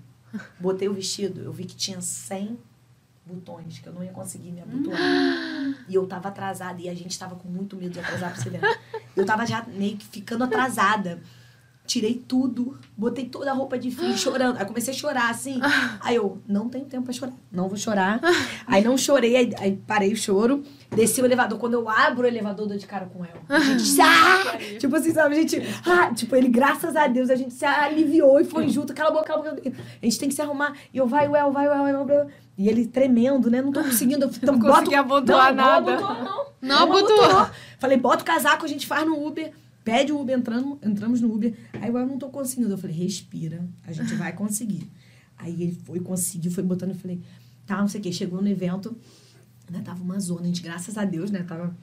botei o vestido, eu vi que tinha 100 botões, que eu não ia conseguir me abotoar. e eu tava atrasada, e a gente tava com muito medo de atrasar pra você ver. Eu tava já meio que ficando atrasada. Tirei tudo, botei toda a roupa de frio, chorando. Aí comecei a chorar, assim. Aí eu, não tenho tempo pra chorar. Não vou chorar. Aí não chorei, aí, aí parei o choro. Desci o elevador. Quando eu abro o elevador, eu dou de cara com ela. A gente, ah! Tipo assim, sabe? A gente, ah! Tipo, ele, graças a Deus, a gente se aliviou e foi junto. Cala a boca, cala a boca. A gente tem que se arrumar. E eu, vai, well, vai, well, well, well. E ele tremendo, né? Não tô conseguindo. Então, Não consegui abotoar não, nada. Não abotoou, não. Não abotoou. Falei, bota o casaco, a gente faz no Uber. Pede o Uber, entrando, entramos no Uber. Aí eu não tô conseguindo. Eu falei, respira, a gente vai conseguir. Aí ele foi, conseguiu, foi botando. Eu falei, tá, não sei o quê. Chegou no evento, né? Tava uma zona, a gente, graças a Deus, né? Tava.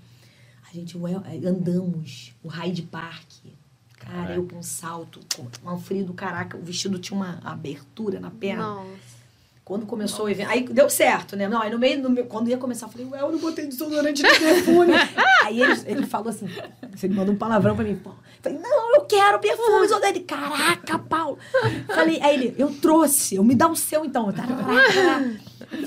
A gente ué, andamos, o Hyde Park. Cara, Caraca. eu com salto, com um frio do caraca, o vestido tinha uma abertura na perna. Nossa. Quando começou o evento. Aí deu certo, né? Não, aí no meio, no meio- quando ia começar, eu falei, ué, eu não botei desodorante no perfume. aí ele, ele falou assim, ele mandou um palavrão pra mim. Pô. Falei, não, eu quero perfume, desodorante. Caraca, Paulo. Falei, aí ele, eu trouxe, eu me dá o seu então.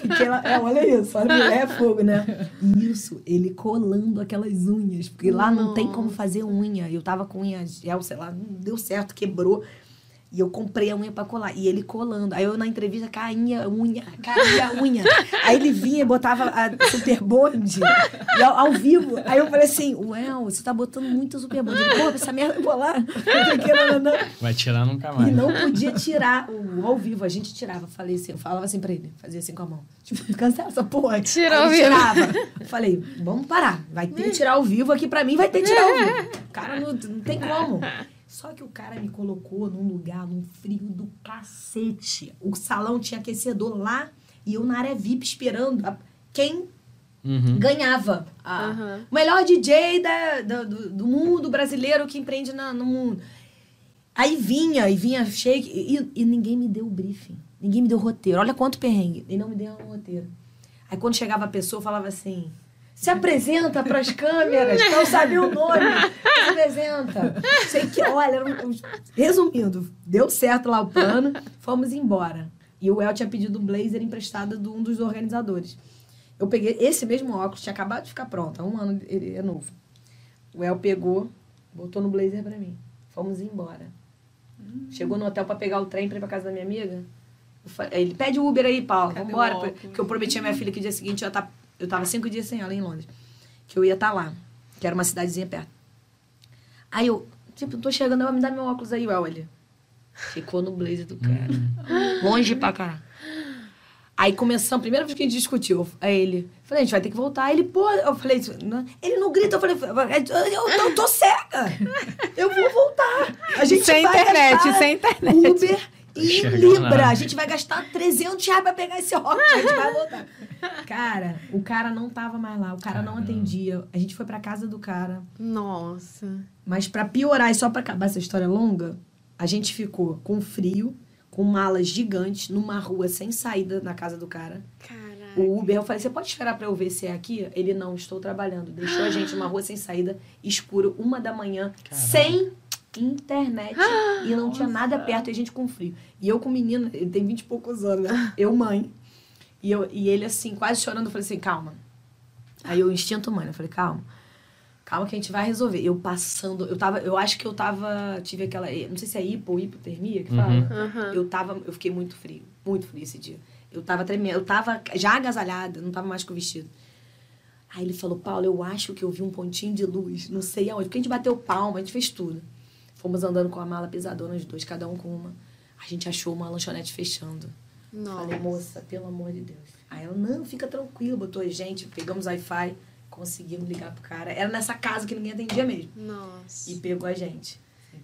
Fiquei lá, é, olha isso, olha, mulher é fogo, né? Isso, ele colando aquelas unhas, porque lá não tem como fazer unha. Eu tava com unha gel, sei lá, não deu certo, quebrou. E eu comprei a unha pra colar. E ele colando. Aí eu na entrevista caía a unha, caía a unha. Aí ele vinha e botava a super bonde e ao, ao vivo. Aí eu falei assim, Well, você tá botando muito super bonde. Ele, pô, essa merda eu vou lá. Não. Vai tirar nunca E mais. não podia tirar o ao vivo. A gente tirava. Falei assim, eu falava assim pra ele, fazia assim com a mão. Tipo, cancela essa porra. Tira Aí ao vivo. Tirava. Falei, vamos parar. Vai ter que tirar ao vivo aqui pra mim, vai ter que tirar ao vivo. O cara não, não tem como. Só que o cara me colocou num lugar, num frio do cacete. O salão tinha aquecedor lá e eu na área VIP esperando a- quem Uhum. ganhava. a- Aham. O melhor DJ da, da- do, do mundo brasileiro que empreende na- no mundo. Aí vinha, e vinha shake, e, e ninguém me deu o briefing. Ninguém me deu o roteiro. Olha quanto perrengue. E não me deu um roteiro. Aí quando chegava a pessoa, eu falava assim: se apresenta para as câmeras, não sabia o nome. Se apresenta. Sei que, olha, um- resumindo, deu certo lá o plano, fomos embora. E o El tinha pedido um blazer emprestado de um dos organizadores. Eu peguei esse mesmo óculos, tinha acabado de ficar pronto, há um ano ele é novo. O El pegou, botou no blazer pra mim. Fomos embora. Chegou no hotel pra pegar o trem pra ir pra casa da minha amiga. Eu fa- Ele pede o Uber aí, Paulo. Cadê Vambora. o óculos? Porque eu prometi à minha filha que dia seguinte ia tá, eu tava cinco dias sem ela em Londres. Que eu ia estar lá. Que era uma cidadezinha perto. Aí eu, tipo, tô chegando, ela me dá meu óculos aí, El. Ele ficou no blazer do cara. Longe pra caralho. Aí começamos, primeira vez que a gente discutiu, aí ele, falei, a gente vai ter que voltar. Aí ele, pô, eu falei, não. ele não grita, eu falei, eu, eu tô cega, eu vou voltar. A gente Sem vai internet, gastar sem internet. Uber e Enxergando Libra. nada. A gente vai gastar 300 reais pra pegar esse óculos, a gente vai voltar. Cara, o cara não tava mais lá, o cara não Caramba. atendia. A gente foi pra casa do cara. Nossa. Mas pra piorar e só pra acabar essa história longa, a gente ficou com frio, com malas gigantes, numa rua sem saída na casa do cara. Caraca. O Uber, eu falei, você pode esperar pra eu ver se é aqui? Ele, não, estou trabalhando. Deixou a gente numa rua sem saída, escuro, uma da manhã, Caraca. sem internet. e não tinha nada perto, e a gente com frio. E eu com o menino, ele tem vinte e poucos anos, né? Eu, mãe. E, eu, e ele, assim, quase chorando, eu falei assim, calma. Aí eu, instinto mãe, eu falei, calma. Calma que a gente vai resolver. Eu passando, eu tava, eu acho que eu tava, tive aquela, não sei se é hipo ou hipotermia que fala. Uhum. Eu tava, eu fiquei muito frio, muito frio esse dia. Eu tava tremendo, eu tava já agasalhada, não tava mais com o vestido. Aí ele falou, Paulo, eu acho que eu vi um pontinho de luz, não sei aonde, porque a gente bateu palma, a gente fez tudo. Fomos andando com a mala pesadona, os dois, cada um com uma. A gente achou uma lanchonete fechando. Nossa. Falei, moça, pelo amor de Deus. Aí ela, não, fica tranquilo, botou a gente, pegamos Wi-Fi, conseguimos ligar pro cara. Era nessa casa que ninguém atendia mesmo. Nossa. E pegou a gente.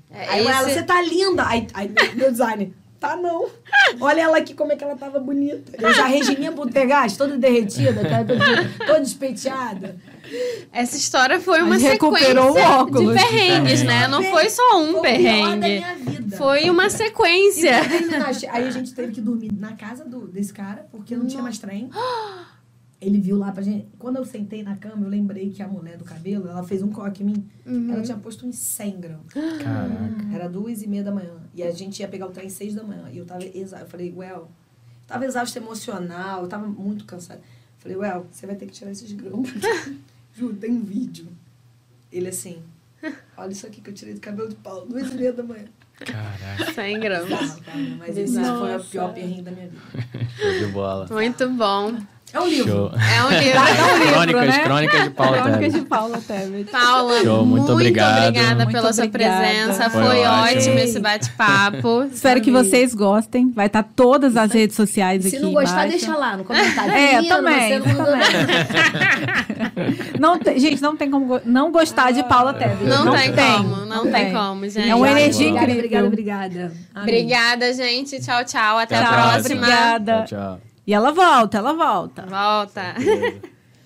É, aí ela, esse- você tá linda. Aí, aí meu design, tá não. Olha ela aqui como é que ela tava bonita. Eu já Regininha Butergast, toda derretida, cara, toda, toda despeiteada. Essa história foi uma Mas sequência recuperou o óculos. de perrengues, né? Não foi só um Foi o pior da perrengue. minha vida. Foi uma sequência. terminar, aí a gente teve que dormir na casa do, desse cara, porque não tinha mais trem. Ele viu lá pra gente. Quando eu sentei na cama, eu lembrei que a mulher do cabelo, ela fez um coque em mim. Uhum. Ela tinha posto uns 100 gramas. Caraca. Era duas e meia da manhã. E a gente ia pegar o trem seis da manhã. E eu tava exausta. Eu falei, well. Tava exausto emocional, tava muito cansada. Falei, Well, você vai ter que tirar esses grãos. Juro, tem um vídeo. Ele assim, olha isso aqui que eu tirei do cabelo de pau, duas e meia da manhã. Caraca, 100 gramas. Mas esse foi a pior perrengue da minha vida. show de bola. Muito bom. É um livro. Show. É um livro. crônicas, né? crônicas de Paula Crônicas Tebet. de Paula Tebet. Paula, Show, muito muito, obrigado. obrigada Muito pela sua obrigada. presença. Foi Foi, ótimo. ótimo esse bate-papo. Espero que vocês gostem. Vai estar todas as redes sociais Se aqui não gostar, embaixo. deixa lá no comentário. É, Menino, também, você não também. Não tem- gente, não tem como não gostar de Paula Tebet. Não, tem, como, não, tem. como, gente. É uma energia incrível. Obrigada, obrigada. Obrigada, gente. Tchau, tchau. Até Tchau, a próxima. Obrigada. Tchau, tchau. E ela volta, ela volta. Volta.